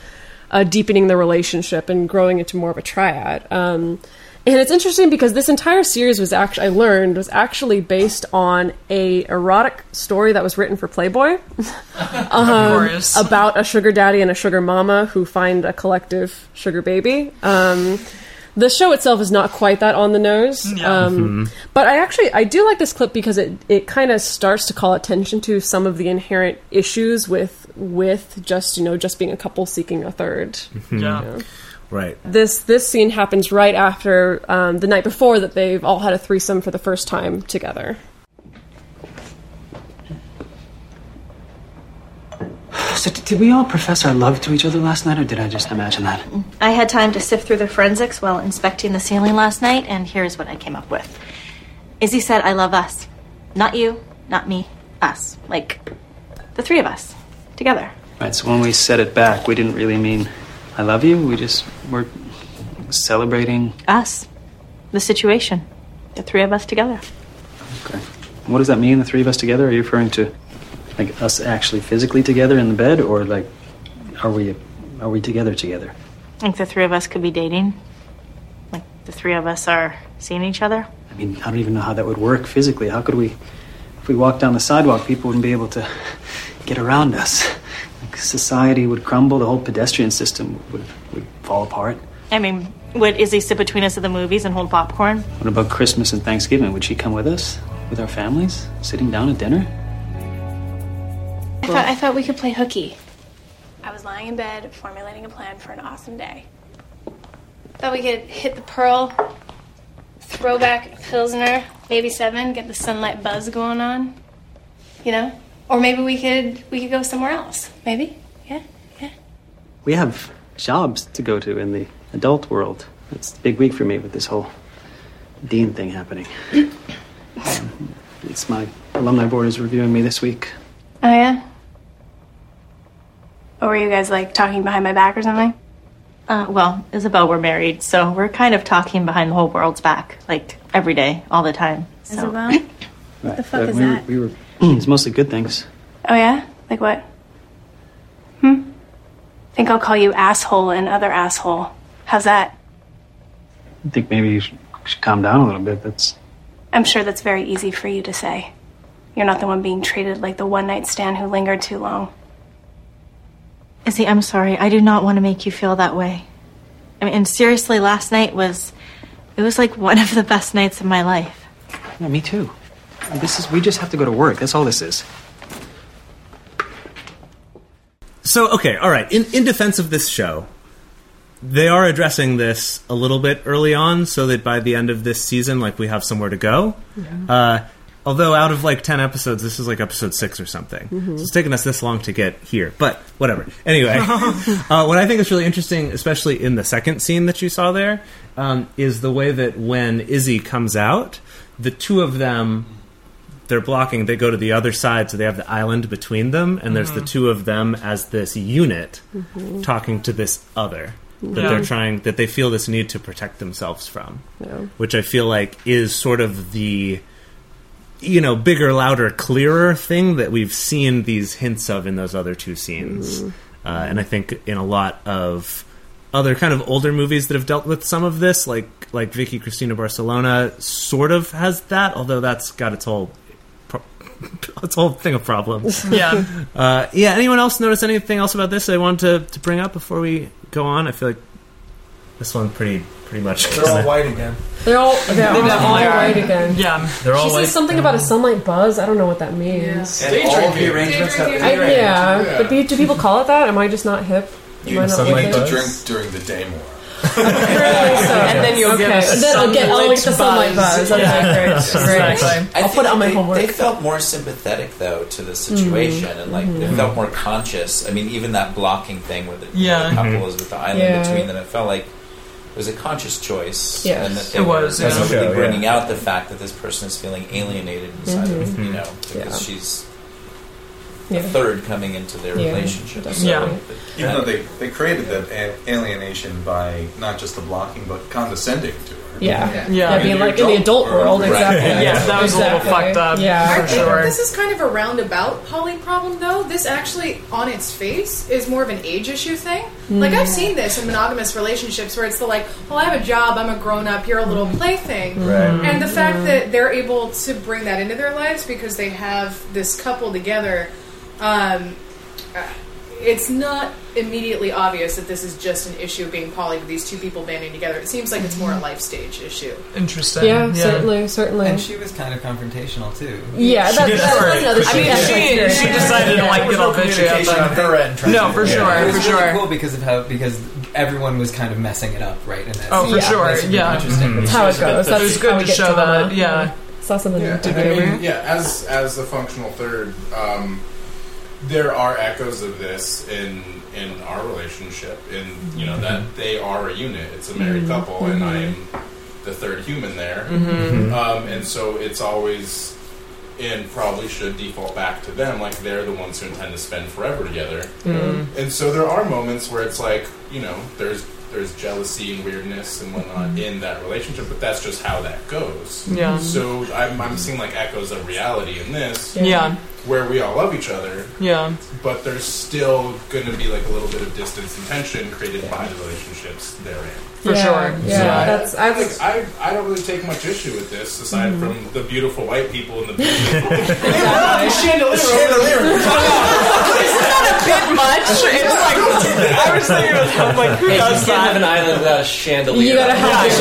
Speaker 2: uh, deepening the relationship and growing into more of a triad. Um, and it's interesting because this entire series was actually I learned was actually based on a erotic story that was written for Playboy [LAUGHS] um, about a sugar daddy and a sugar mama who find a collective sugar baby. Um, the show itself is not quite that on the nose,
Speaker 3: Yeah.
Speaker 2: um,
Speaker 1: Mhm.
Speaker 2: but I actually I do like this clip because it it kind of starts to call attention to some of the inherent issues with with just you know just being a couple seeking a third.
Speaker 1: Mhm.
Speaker 3: Yeah.
Speaker 1: Right.
Speaker 2: This this scene happens right after um, the night before that they've all had a threesome for the first time together.
Speaker 13: So, d- did we all profess our love to each other last night, or did I just imagine that?
Speaker 14: I had time to sift through the forensics while inspecting the ceiling last night, and here's what I came up with. Izzy said, I love us. Not you, not me, us. Like, the three of us. Together.
Speaker 13: Right, so when we said it back, we didn't really mean I love you. We just were celebrating.
Speaker 14: Us. The situation. The three of us together.
Speaker 13: Okay. What does that mean, the three of us together? Are you referring to like us actually physically together in the bed, or like are we are we together together?
Speaker 14: I think the three of us could be dating. Like, the three of us are seeing each other.
Speaker 13: I mean, I don't even know how that would work physically. How could we, if we walked down the sidewalk, people wouldn't be able to [LAUGHS] get around us? Like, society would crumble. The whole pedestrian system would would fall apart.
Speaker 14: I mean, would Izzy sit between us at the movies and hold popcorn?
Speaker 13: What about Christmas and Thanksgiving? Would she come with us, with our families, sitting down at dinner?
Speaker 15: I thought, I thought we could play hooky. I was lying in bed formulating a plan for an awesome day. Thought we could hit the Pearl, throw back a Pilsner, maybe seven, get the sunlight buzz going on. You know? Or maybe we could we could go somewhere else. Maybe? Yeah? Yeah.
Speaker 13: We have jobs to go to in the adult world. It's a big week for me with this whole dean thing happening. Um, [COUGHS] it's my alumni board is reviewing me this week.
Speaker 15: Oh yeah? Or were you guys like talking behind my back or something?
Speaker 14: Uh, well, Isabel, we're married, so we're kind of talking behind the whole world's back, like every day, all the time. So.
Speaker 15: Isabel? [LAUGHS]
Speaker 13: Right.
Speaker 15: the fuck
Speaker 13: but
Speaker 15: is
Speaker 13: we
Speaker 15: that?
Speaker 13: Were, we were. it's mostly good things.
Speaker 15: Oh yeah? Like what? Hmm? Think I'll call you asshole and other asshole. How's that?
Speaker 13: I think maybe you should, should calm down a little bit. That's
Speaker 15: I'm sure that's very easy for you to say. You're not the one being treated like the one night stand who lingered too long.
Speaker 14: Izzy, I'm sorry. I do not want to make you feel that way. I mean, and seriously, last night was. It was like one of the best nights of my life.
Speaker 13: yeah, me too. This is we just have to go to work. That's all this is.
Speaker 1: So okay, all right. In in defense of this show, they are addressing this a little bit early on, so that by the end of this season, like we have somewhere to go. Uh, although out of like ten episodes, this is like episode six or something.
Speaker 16: Mhm.
Speaker 1: So it's taken us this long to get here, but whatever. Anyway, [LAUGHS] uh, what I think is really interesting, especially in the second scene that you saw there, um, is the way that when Izzy comes out, the two of them they're blocking. They go to the other side, so they have the island between them, and there's the
Speaker 3: Mhm.
Speaker 1: two of them as this unit
Speaker 2: Mhm.
Speaker 1: talking to this other that
Speaker 2: Yeah.
Speaker 1: they're trying that they feel this need to protect themselves from,
Speaker 2: Yeah.
Speaker 1: which I feel like is sort of the you know bigger, louder, clearer thing that we've seen these hints of in those other two scenes,
Speaker 2: Mhm.
Speaker 1: uh, and I think in a lot of other kind of older movies that have dealt with some of this, like like Vicky Cristina Barcelona, sort of has that, although that's got its whole pro- [LAUGHS] its whole thing of problems. [LAUGHS]
Speaker 3: Yeah.
Speaker 1: uh, yeah. Anyone else notice anything else about this they wanted to, to bring up before we go on? I feel like this one pretty pretty much.
Speaker 4: They're all
Speaker 1: kinda-
Speaker 4: white again.
Speaker 2: They're all [LAUGHS] they're
Speaker 3: They
Speaker 2: all
Speaker 3: definitely are.
Speaker 2: right again.
Speaker 3: Yeah.
Speaker 1: They're all
Speaker 2: she
Speaker 1: white.
Speaker 2: says something about a sunlight buzz. I don't know what that means.
Speaker 4: And all the arrangements have
Speaker 2: I,
Speaker 4: been
Speaker 2: yeah, but do, do people call it that? Am I just not hip? Am I not
Speaker 17: You need to
Speaker 2: it?
Speaker 17: drink during the day more.
Speaker 2: And
Speaker 3: then you'll get a
Speaker 2: And then I'll get, I'll get the sunlight buzz. Okay, great. great.
Speaker 16: I
Speaker 2: I'll
Speaker 16: think
Speaker 2: put it on my
Speaker 16: they,
Speaker 2: homework.
Speaker 16: They felt more sympathetic though to the situation, and like they
Speaker 2: Mhm.
Speaker 16: felt more conscious. I mean, even that blocking thing with the,
Speaker 3: Yeah.
Speaker 16: the couple
Speaker 3: Mhm.
Speaker 16: is with the island
Speaker 3: Yeah.
Speaker 16: between them, it felt like it was a conscious choice.
Speaker 3: Yes.
Speaker 16: and that they
Speaker 3: It
Speaker 16: were
Speaker 3: was, yeah.
Speaker 16: really
Speaker 3: Show, yeah.
Speaker 16: bringing out the fact that this person is feeling alienated inside of
Speaker 3: Mhm.
Speaker 16: you know because
Speaker 3: Yeah.
Speaker 16: she's
Speaker 3: Yeah.
Speaker 16: a third coming into their
Speaker 3: Yeah,
Speaker 16: relationship. So
Speaker 3: definitely.
Speaker 16: that-
Speaker 17: Even though they, they created that alienation by not just the blocking, but condescending to her.
Speaker 2: Yeah.
Speaker 3: Yeah.
Speaker 2: Yeah,
Speaker 17: In
Speaker 2: being
Speaker 17: the
Speaker 2: like in the adult world,
Speaker 17: Right.
Speaker 2: exactly.
Speaker 3: Yeah, that was a little fucked up.
Speaker 2: Yeah,
Speaker 8: I think
Speaker 3: sure.
Speaker 8: this is kind of a roundabout poly problem, though. This actually, on its face, is more of an age issue thing. Like I've seen this in monogamous relationships where it's the like, well, I have a job, I'm a grown up, you're a little plaything,
Speaker 18: Right.
Speaker 8: and the fact that they're able to bring that into their lives because they have this couple together. Um, uh, it's not immediately obvious that this is just an issue of being poly with these two people banding together. It seems like it's more a life stage issue.
Speaker 3: Interesting.
Speaker 2: Yeah, certainly, certainly.
Speaker 10: And she was kind of confrontational too.
Speaker 2: Yeah, that-
Speaker 3: did
Speaker 2: that's
Speaker 3: hurt.
Speaker 2: another
Speaker 3: I mean,
Speaker 2: she-
Speaker 3: she, she decided to like get all bitchy up.
Speaker 10: Communication on her end.
Speaker 3: No, for
Speaker 10: It
Speaker 3: sure,
Speaker 10: was
Speaker 3: for
Speaker 10: really
Speaker 3: sure.
Speaker 10: cool because of how because everyone was kind of messing it up, right? And that's,
Speaker 3: Oh, for
Speaker 10: yeah,
Speaker 3: sure,
Speaker 10: that's really
Speaker 3: yeah.
Speaker 10: interesting.
Speaker 2: That's how it goes. That's
Speaker 3: It was good
Speaker 2: how we
Speaker 3: to show that, yeah.
Speaker 2: Saw something
Speaker 11: Yeah,
Speaker 2: to
Speaker 11: and I
Speaker 2: do.
Speaker 11: yeah, as as the functional third, um, there are echoes of this in in our relationship. In you know that they are a unit. It's a married
Speaker 3: Mhm.
Speaker 11: couple, and I
Speaker 3: Mhm.
Speaker 11: am the third human there.
Speaker 3: Mhm.
Speaker 11: Um, and so it's always and probably should default back to them, like they're the ones who intend to spend forever together.
Speaker 3: Mm.
Speaker 11: And so there are moments where it's like you know there's there's jealousy and weirdness and whatnot in that relationship, but that's just how that goes.
Speaker 3: Yeah.
Speaker 11: So I'm, I'm seeing like echoes of reality in this.
Speaker 3: Yeah.
Speaker 11: Where we all love each other.
Speaker 3: Yeah.
Speaker 11: But there's still going to be like a little bit of distance and tension created by the relationships therein.
Speaker 3: For Yeah, sure.
Speaker 2: yeah,
Speaker 11: So I,
Speaker 2: that's- I
Speaker 11: like,
Speaker 2: was-
Speaker 11: I, I don't really take much issue with this, aside
Speaker 2: Mhm.
Speaker 11: from the beautiful white people and the beautiful. [LAUGHS] chandelier.
Speaker 3: Isn't [LAUGHS] that a bit much? It's like I was thinking, I'm like, who
Speaker 6: Hey, you
Speaker 3: does
Speaker 6: can't have an island without a chandelier.
Speaker 3: You gotta have the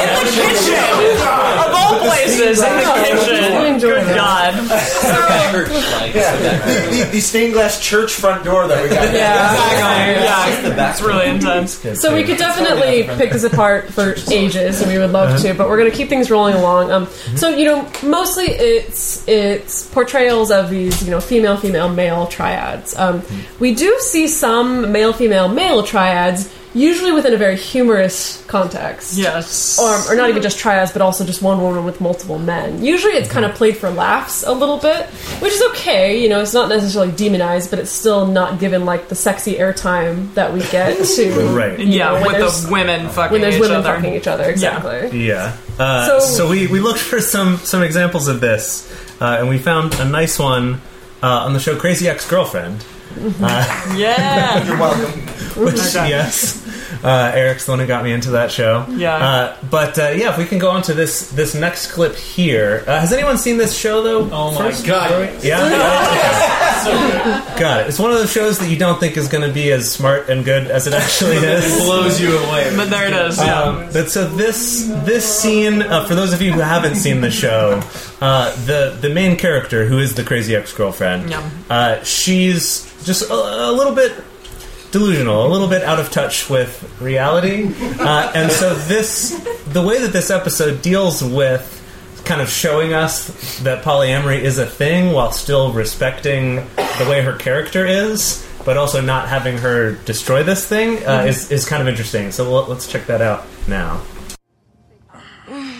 Speaker 3: In the kitchen, of all places, in the kitchen. Good God.
Speaker 18: Yeah, the, the, the stained glass church front door that we got.
Speaker 3: Exactly. Yeah, it's really intense.
Speaker 2: So we could definitely pick this apart for ages, and we would love to. But we're going to keep things rolling along. Um, so you know, mostly it's it's portrayals of these you know female, female, male triads. Um, we do see some male, female, male triads. Usually within a very humorous context.
Speaker 3: Yes.
Speaker 2: Or, or not even just triads, but also just one woman with multiple men. Usually it's kind of played for laughs a little bit, which is okay. You know, it's not necessarily demonized, but it's still not given like the sexy airtime that we get [LAUGHS] to.
Speaker 1: Right.
Speaker 2: you
Speaker 3: Yeah,
Speaker 2: know,
Speaker 3: with the women fucking
Speaker 2: when there's women
Speaker 3: other.
Speaker 2: fucking each other. Exactly.
Speaker 1: Yeah. Uh,
Speaker 2: So-
Speaker 1: so, we, we looked for some some examples of this, uh, and we found a nice one uh, on the show Crazy Ex Girlfriend. Uh, [LAUGHS]
Speaker 3: Yeah. [LAUGHS]
Speaker 1: You're welcome. Which, yes, uh, Eric's the one who got me into that show.
Speaker 3: Yeah.
Speaker 1: Uh, but uh, yeah, if we can go on to this this next clip here. Uh, has anyone seen this show though?
Speaker 6: Oh my
Speaker 1: First?
Speaker 6: God.
Speaker 1: Yeah. [LAUGHS] Got it. It's one of those shows that you don't think is going to be as smart and good as it actually is.
Speaker 6: It blows you away.
Speaker 3: But there it is. Yeah.
Speaker 1: Um, but so this this scene, uh, for those of you who haven't seen the show, uh, the the main character, who is the crazy ex girlfriend,
Speaker 3: Yeah.
Speaker 1: uh, she's just a, a little bit delusional, a little bit out of touch with reality, uh, and so this the way that this episode deals with kind of showing us that polyamory is a thing while still respecting the way her character is but also not having her destroy this thing uh, is, is kind of interesting. So we'll, let's check that out now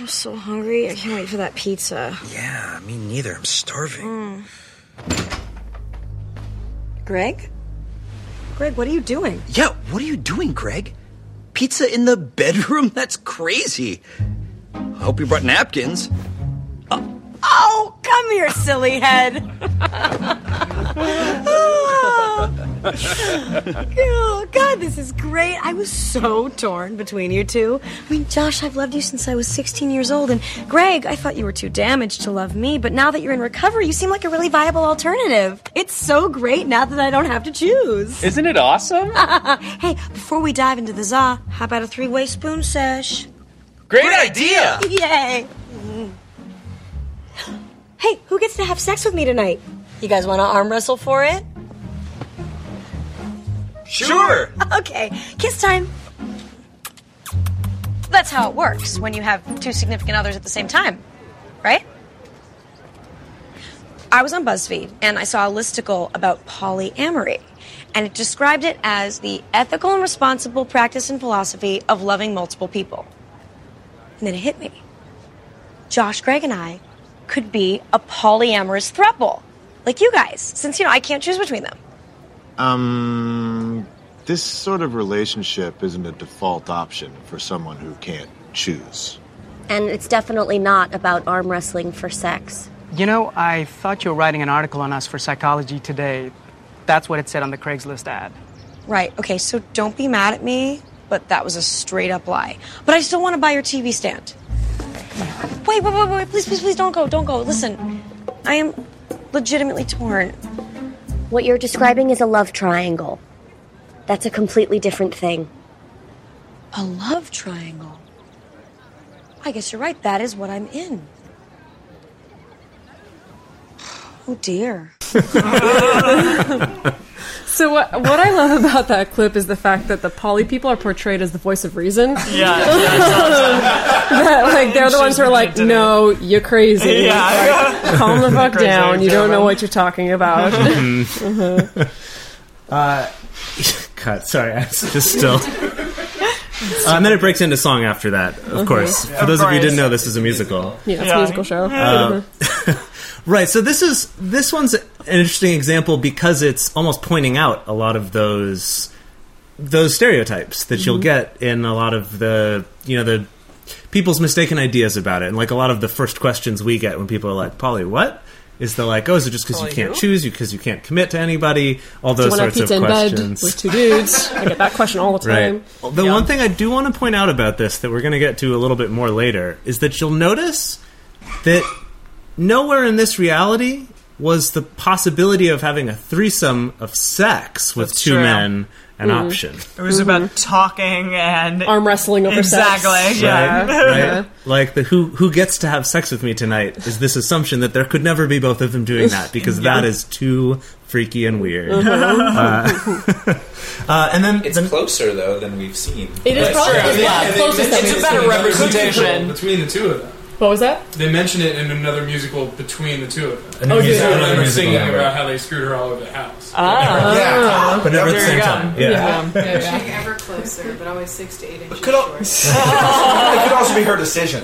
Speaker 19: I'm so hungry. I can't wait for that pizza.
Speaker 18: Yeah, me neither. I'm starving.
Speaker 19: Mm. Greg? Greg, what are you doing?
Speaker 18: Yeah, what are you doing, Greg? Pizza in the [LAUGHS] bedroom? That's crazy. I hope you brought napkins.
Speaker 19: Oh, come here, silly head. [LAUGHS] oh, God, this is great. I was so torn between you two. I mean, Josh, I've loved you since I was 16 years old. And Greg, I thought you were too damaged to love me. But now that you're in recovery, you seem like a really viable alternative. It's so great now that I don't have to choose.
Speaker 20: Isn't it awesome? [LAUGHS]
Speaker 19: hey, before we dive into the za, how about a three way spoon sesh?
Speaker 20: Great idea! [LAUGHS]
Speaker 19: Yay! Hey, who gets to have sex with me tonight? You guys want to arm wrestle for it?
Speaker 18: Sure. [LAUGHS]
Speaker 19: Okay, kiss time. That's how it works when you have two significant others at the same time, right? I was on BuzzFeed and I saw a listicle about polyamory, and it described it as the ethical and responsible practice and philosophy of loving multiple people. And then it hit me. Josh, Greg, and I could be a polyamorous throuple, like you guys, since you know I can't choose between them.
Speaker 21: Um, this sort of relationship isn't a default option for someone who can't choose.
Speaker 22: And it's definitely not about arm wrestling for sex.
Speaker 13: You know, I thought you were writing an article on us for Psychology Today. That's what it said on the Craigslist ad.
Speaker 19: Right. Okay. So don't be mad at me, but that was a straight up lie. But I still want to buy your TV stand. Wait, wait, wait, wait! Please, please, please, don't go, don't go. Listen, I am legitimately torn.
Speaker 22: What you're describing is a love triangle. That's a completely different thing.
Speaker 19: A love triangle. I guess you're right. That is what I'm in. [SIGHS] Oh dear. [LAUGHS]
Speaker 2: So what, what I love about that clip is the fact that the poly people are portrayed as the voice of reason.
Speaker 3: Yeah. [LAUGHS]
Speaker 2: that, like they're the ones who are like, "No, you're crazy.
Speaker 3: Yeah.
Speaker 2: Like, calm the fuck
Speaker 3: Crazy
Speaker 2: down. You don't know what you're talking about."
Speaker 1: Mhm. [LAUGHS] Uh, cut. Sorry, I was just still. Uh, and then it breaks into song after that, of
Speaker 2: Mhm.
Speaker 1: course.
Speaker 2: Yeah,
Speaker 1: For those of you who didn't know, this is a musical.
Speaker 2: Yeah, it's a musical show.
Speaker 1: Uh, [LAUGHS] right. So this is this one's an interesting example because it's almost pointing out a lot of those those stereotypes that you'll
Speaker 2: Mhm.
Speaker 1: get in a lot of the you know the people's mistaken ideas about it, and like a lot of the first questions we get when people are like, "Polly, what?" Is the like, oh, is it just because you can't
Speaker 2: who?
Speaker 1: choose, you because you can't commit to anybody, all
Speaker 2: you
Speaker 1: those sorts of
Speaker 2: in bed
Speaker 1: questions.
Speaker 2: with two dudes? [LAUGHS] I get that question all the time.
Speaker 1: Right. The one thing I do want to point out about this that we're going to get to a little bit more later is that you'll notice that nowhere in this reality was the possibility of having a threesome of sex with
Speaker 3: That's
Speaker 1: two
Speaker 3: true.
Speaker 1: men an
Speaker 3: Mhm.
Speaker 1: option.
Speaker 3: It was about talking and
Speaker 2: arm wrestling over sex.
Speaker 3: exactly. Yeah.
Speaker 1: Right? right? [LAUGHS] Like the who who gets to have sex with me tonight is this assumption that there could never be both of them doing that because [LAUGHS]
Speaker 3: Yeah.
Speaker 1: that is too freaky and weird.
Speaker 3: Mhm.
Speaker 1: Uh, [LAUGHS] uh, and then
Speaker 16: it's closer though than we've seen.
Speaker 2: It is
Speaker 16: That's
Speaker 2: probably
Speaker 16: true.
Speaker 2: the
Speaker 16: Yeah, they
Speaker 2: closest that
Speaker 16: mentioned
Speaker 2: we've
Speaker 16: it
Speaker 2: seen.
Speaker 16: in another
Speaker 3: representation.
Speaker 11: between the two of them.
Speaker 2: What was that?
Speaker 11: They mention it in another musical between the two of them.
Speaker 1: A new
Speaker 11: oh,
Speaker 1: musical,
Speaker 11: yeah.
Speaker 1: another
Speaker 11: They were
Speaker 1: musical,
Speaker 11: singing
Speaker 1: yeah.
Speaker 11: about how they screwed her all over the house.
Speaker 3: Ah.
Speaker 11: yeah.
Speaker 1: But never at the
Speaker 11: There
Speaker 1: same
Speaker 11: you go.
Speaker 1: time. Yeah.
Speaker 8: Pushing ever closer, but always six to eight inches
Speaker 23: Could al-
Speaker 8: short. [LAUGHS] [LAUGHS]
Speaker 23: it could also be her decision.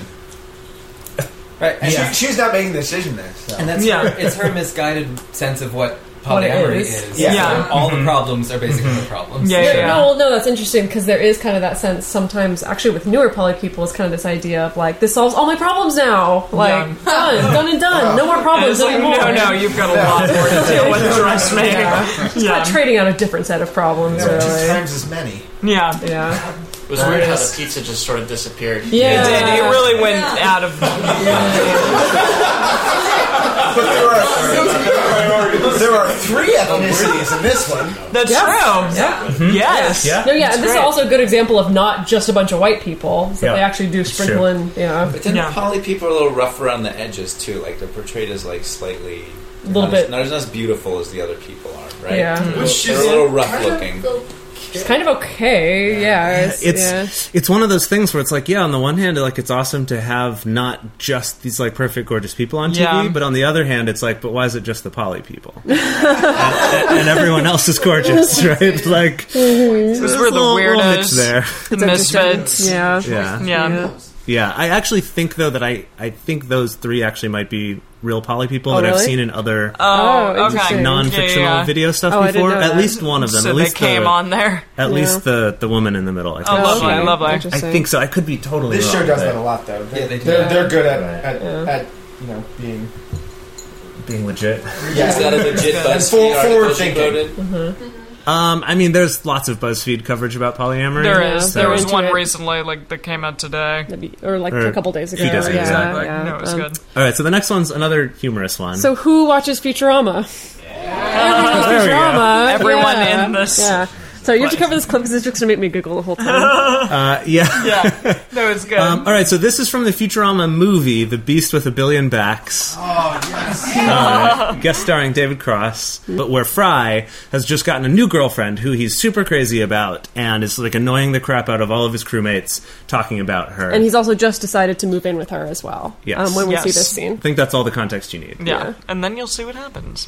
Speaker 10: Right,
Speaker 23: And
Speaker 10: yeah.
Speaker 23: she, she's not making the decision there. So.
Speaker 10: And that's
Speaker 3: Yeah.
Speaker 10: her, it's her misguided sense of what
Speaker 2: What it
Speaker 10: polyamory
Speaker 2: is.
Speaker 10: is.
Speaker 2: Yeah.
Speaker 10: So all
Speaker 1: Mm-hmm.
Speaker 10: the problems are basically the problems.
Speaker 2: No, well, no, that's interesting because there is kind of that sense sometimes, actually, with newer poly people, is kind of this idea of like, this solves all my problems now. Like,
Speaker 3: Yeah.
Speaker 2: done, done and done. No more problems
Speaker 3: like,
Speaker 2: anymore.
Speaker 3: no, no, you've got a lot more to [LAUGHS] deal with, trust me.
Speaker 2: Yeah. Just [LAUGHS]
Speaker 3: Yeah.
Speaker 2: kind of trading out a different set of problems,
Speaker 23: Yeah,
Speaker 2: really.
Speaker 23: just times as many.
Speaker 3: Yeah.
Speaker 2: Yeah.
Speaker 6: It was weird how the pizza just sort of disappeared.
Speaker 2: Yeah.
Speaker 3: It did. It really went out of. [LAUGHS]
Speaker 23: But there are, there are three ethnicities in this one.
Speaker 3: That's
Speaker 2: Yes.
Speaker 3: true.
Speaker 2: Yeah.
Speaker 1: Mm-hmm.
Speaker 3: Yes.
Speaker 2: No, yeah, and this is also a good example of not just a bunch of white people. So
Speaker 16: Yeah.
Speaker 2: they actually do sprinkle
Speaker 16: true.
Speaker 2: in, yeah.
Speaker 16: But then poly people are a little rough around the edges too. Like they're portrayed as like slightly
Speaker 2: A little
Speaker 16: not
Speaker 2: bit-
Speaker 16: As, not as beautiful as the other people are, right?
Speaker 2: Yeah.
Speaker 16: They're a
Speaker 2: Which
Speaker 16: little-
Speaker 2: is
Speaker 16: they're a little rough
Speaker 2: kind of
Speaker 16: looking.
Speaker 2: It's kind of okay, yeah. [LAUGHS] It's,
Speaker 1: it's
Speaker 2: yeah.
Speaker 1: it's one of those things where it's like yeah on the one hand like it's awesome to have not just these like perfect gorgeous people on TV
Speaker 3: Yeah.
Speaker 1: but on the other hand it's like but why is it just the poly people [LAUGHS] and, and everyone else is gorgeous [LAUGHS] right like
Speaker 3: Those were the
Speaker 1: little- little mix
Speaker 3: weirdos.
Speaker 1: there
Speaker 3: The misfits.
Speaker 2: Yeah.
Speaker 1: yeah
Speaker 3: Yeah.
Speaker 1: yeah I actually think though that I I think those three actually might be real poly people
Speaker 3: Oh,
Speaker 1: that I've seen in other
Speaker 3: Oh, okay.
Speaker 1: non-fictional
Speaker 3: Yeah, yeah.
Speaker 1: video stuff
Speaker 3: Oh,
Speaker 1: before at least one of them
Speaker 3: So
Speaker 1: at
Speaker 3: they
Speaker 1: least
Speaker 3: came
Speaker 1: the,
Speaker 3: on there.
Speaker 1: at
Speaker 3: Yeah.
Speaker 1: least the the woman in the middle I
Speaker 3: Oh,
Speaker 1: think
Speaker 3: lovely,
Speaker 1: she-
Speaker 3: lovely.
Speaker 1: I think so I could be totally
Speaker 23: This show does
Speaker 1: but-
Speaker 23: that a lot, though.
Speaker 10: Yeah, they do.
Speaker 23: They're, they're good at, at,
Speaker 2: Yeah.
Speaker 23: at you know being
Speaker 1: being legit
Speaker 23: yeah.
Speaker 16: Is that a legit [LAUGHS]
Speaker 23: And
Speaker 16: BuzzFeed
Speaker 23: for-
Speaker 16: article
Speaker 23: forward
Speaker 16: she
Speaker 23: thinking.
Speaker 16: quoted?
Speaker 1: Um, I mean, there's lots of BuzzFeed coverage about polyamory.
Speaker 3: There is.
Speaker 1: so-
Speaker 3: There was one
Speaker 2: it.
Speaker 3: recently, like that came out today,
Speaker 2: or like
Speaker 1: Or
Speaker 2: a couple days ago.
Speaker 1: few days ago,
Speaker 2: yeah,
Speaker 1: exactly.
Speaker 2: yeah.
Speaker 3: No, it was
Speaker 2: Um,
Speaker 3: good.
Speaker 1: All right, so the next one's another humorous one.
Speaker 2: So who watches Futurama? Everyone watches [LAUGHS]
Speaker 1: There we go.
Speaker 2: Futurama.
Speaker 3: Everyone
Speaker 2: yeah.
Speaker 3: in this
Speaker 2: Yeah. So you have to cover this clip because it's just going to make me giggle the whole time. [LAUGHS]
Speaker 1: Uh, yeah. [LAUGHS]
Speaker 3: yeah, that was good.
Speaker 1: Um, all right, so this is from the Futurama movie, The Beast with a Billion Backs.
Speaker 4: Oh, yes.
Speaker 1: uh, guest starring David Cross, but where Fry has just gotten a new girlfriend who he's super crazy about and is like annoying the crap out of all of his crewmates talking about her.
Speaker 2: and he's also just decided to move in with her as well.
Speaker 1: Yes.
Speaker 2: Um, when we
Speaker 3: Yes.
Speaker 2: see this scene.
Speaker 1: I
Speaker 2: scene.
Speaker 1: think that's all the context you need.
Speaker 3: yeah. and then you'll see what happens.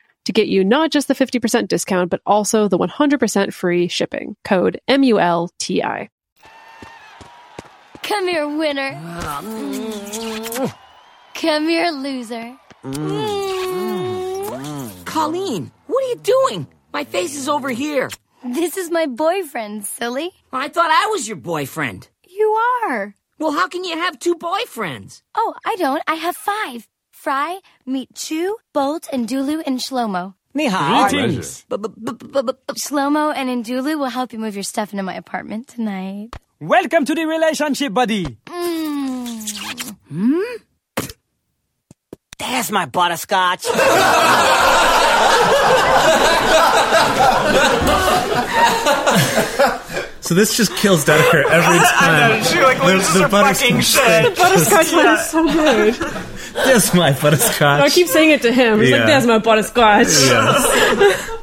Speaker 2: to get you not just the 50% discount, but also the 100% free shipping. Code M-U-L-T-I.
Speaker 24: Come here, winner. Come here, loser.
Speaker 25: Colleen, what are you doing? My face is over here.
Speaker 24: This is my boyfriend, silly.
Speaker 25: I thought I was your boyfriend.
Speaker 24: You are.
Speaker 25: Well, how can you have two boyfriends?
Speaker 24: Oh, I don't. I have five. Fry, meet Chu, Bolt, and Dulu and Shlomo.
Speaker 25: Ni hao.
Speaker 24: Greetings. Shlomo and Ndulu will help you move your stuff into my apartment tonight.
Speaker 26: Welcome to the relationship, buddy.
Speaker 25: Hmm? There's my butterscotch. [LAUGHS]
Speaker 1: So this just kills Dedeker every time. [LAUGHS]
Speaker 3: I know, she, like, loses her fucking shit. The butterscotch one
Speaker 2: is so good. [LAUGHS]
Speaker 1: There's my butterscotch.
Speaker 2: I keep saying it to him. He's
Speaker 1: Yeah.
Speaker 2: like, there's my butterscotch.
Speaker 1: Yes. [LAUGHS]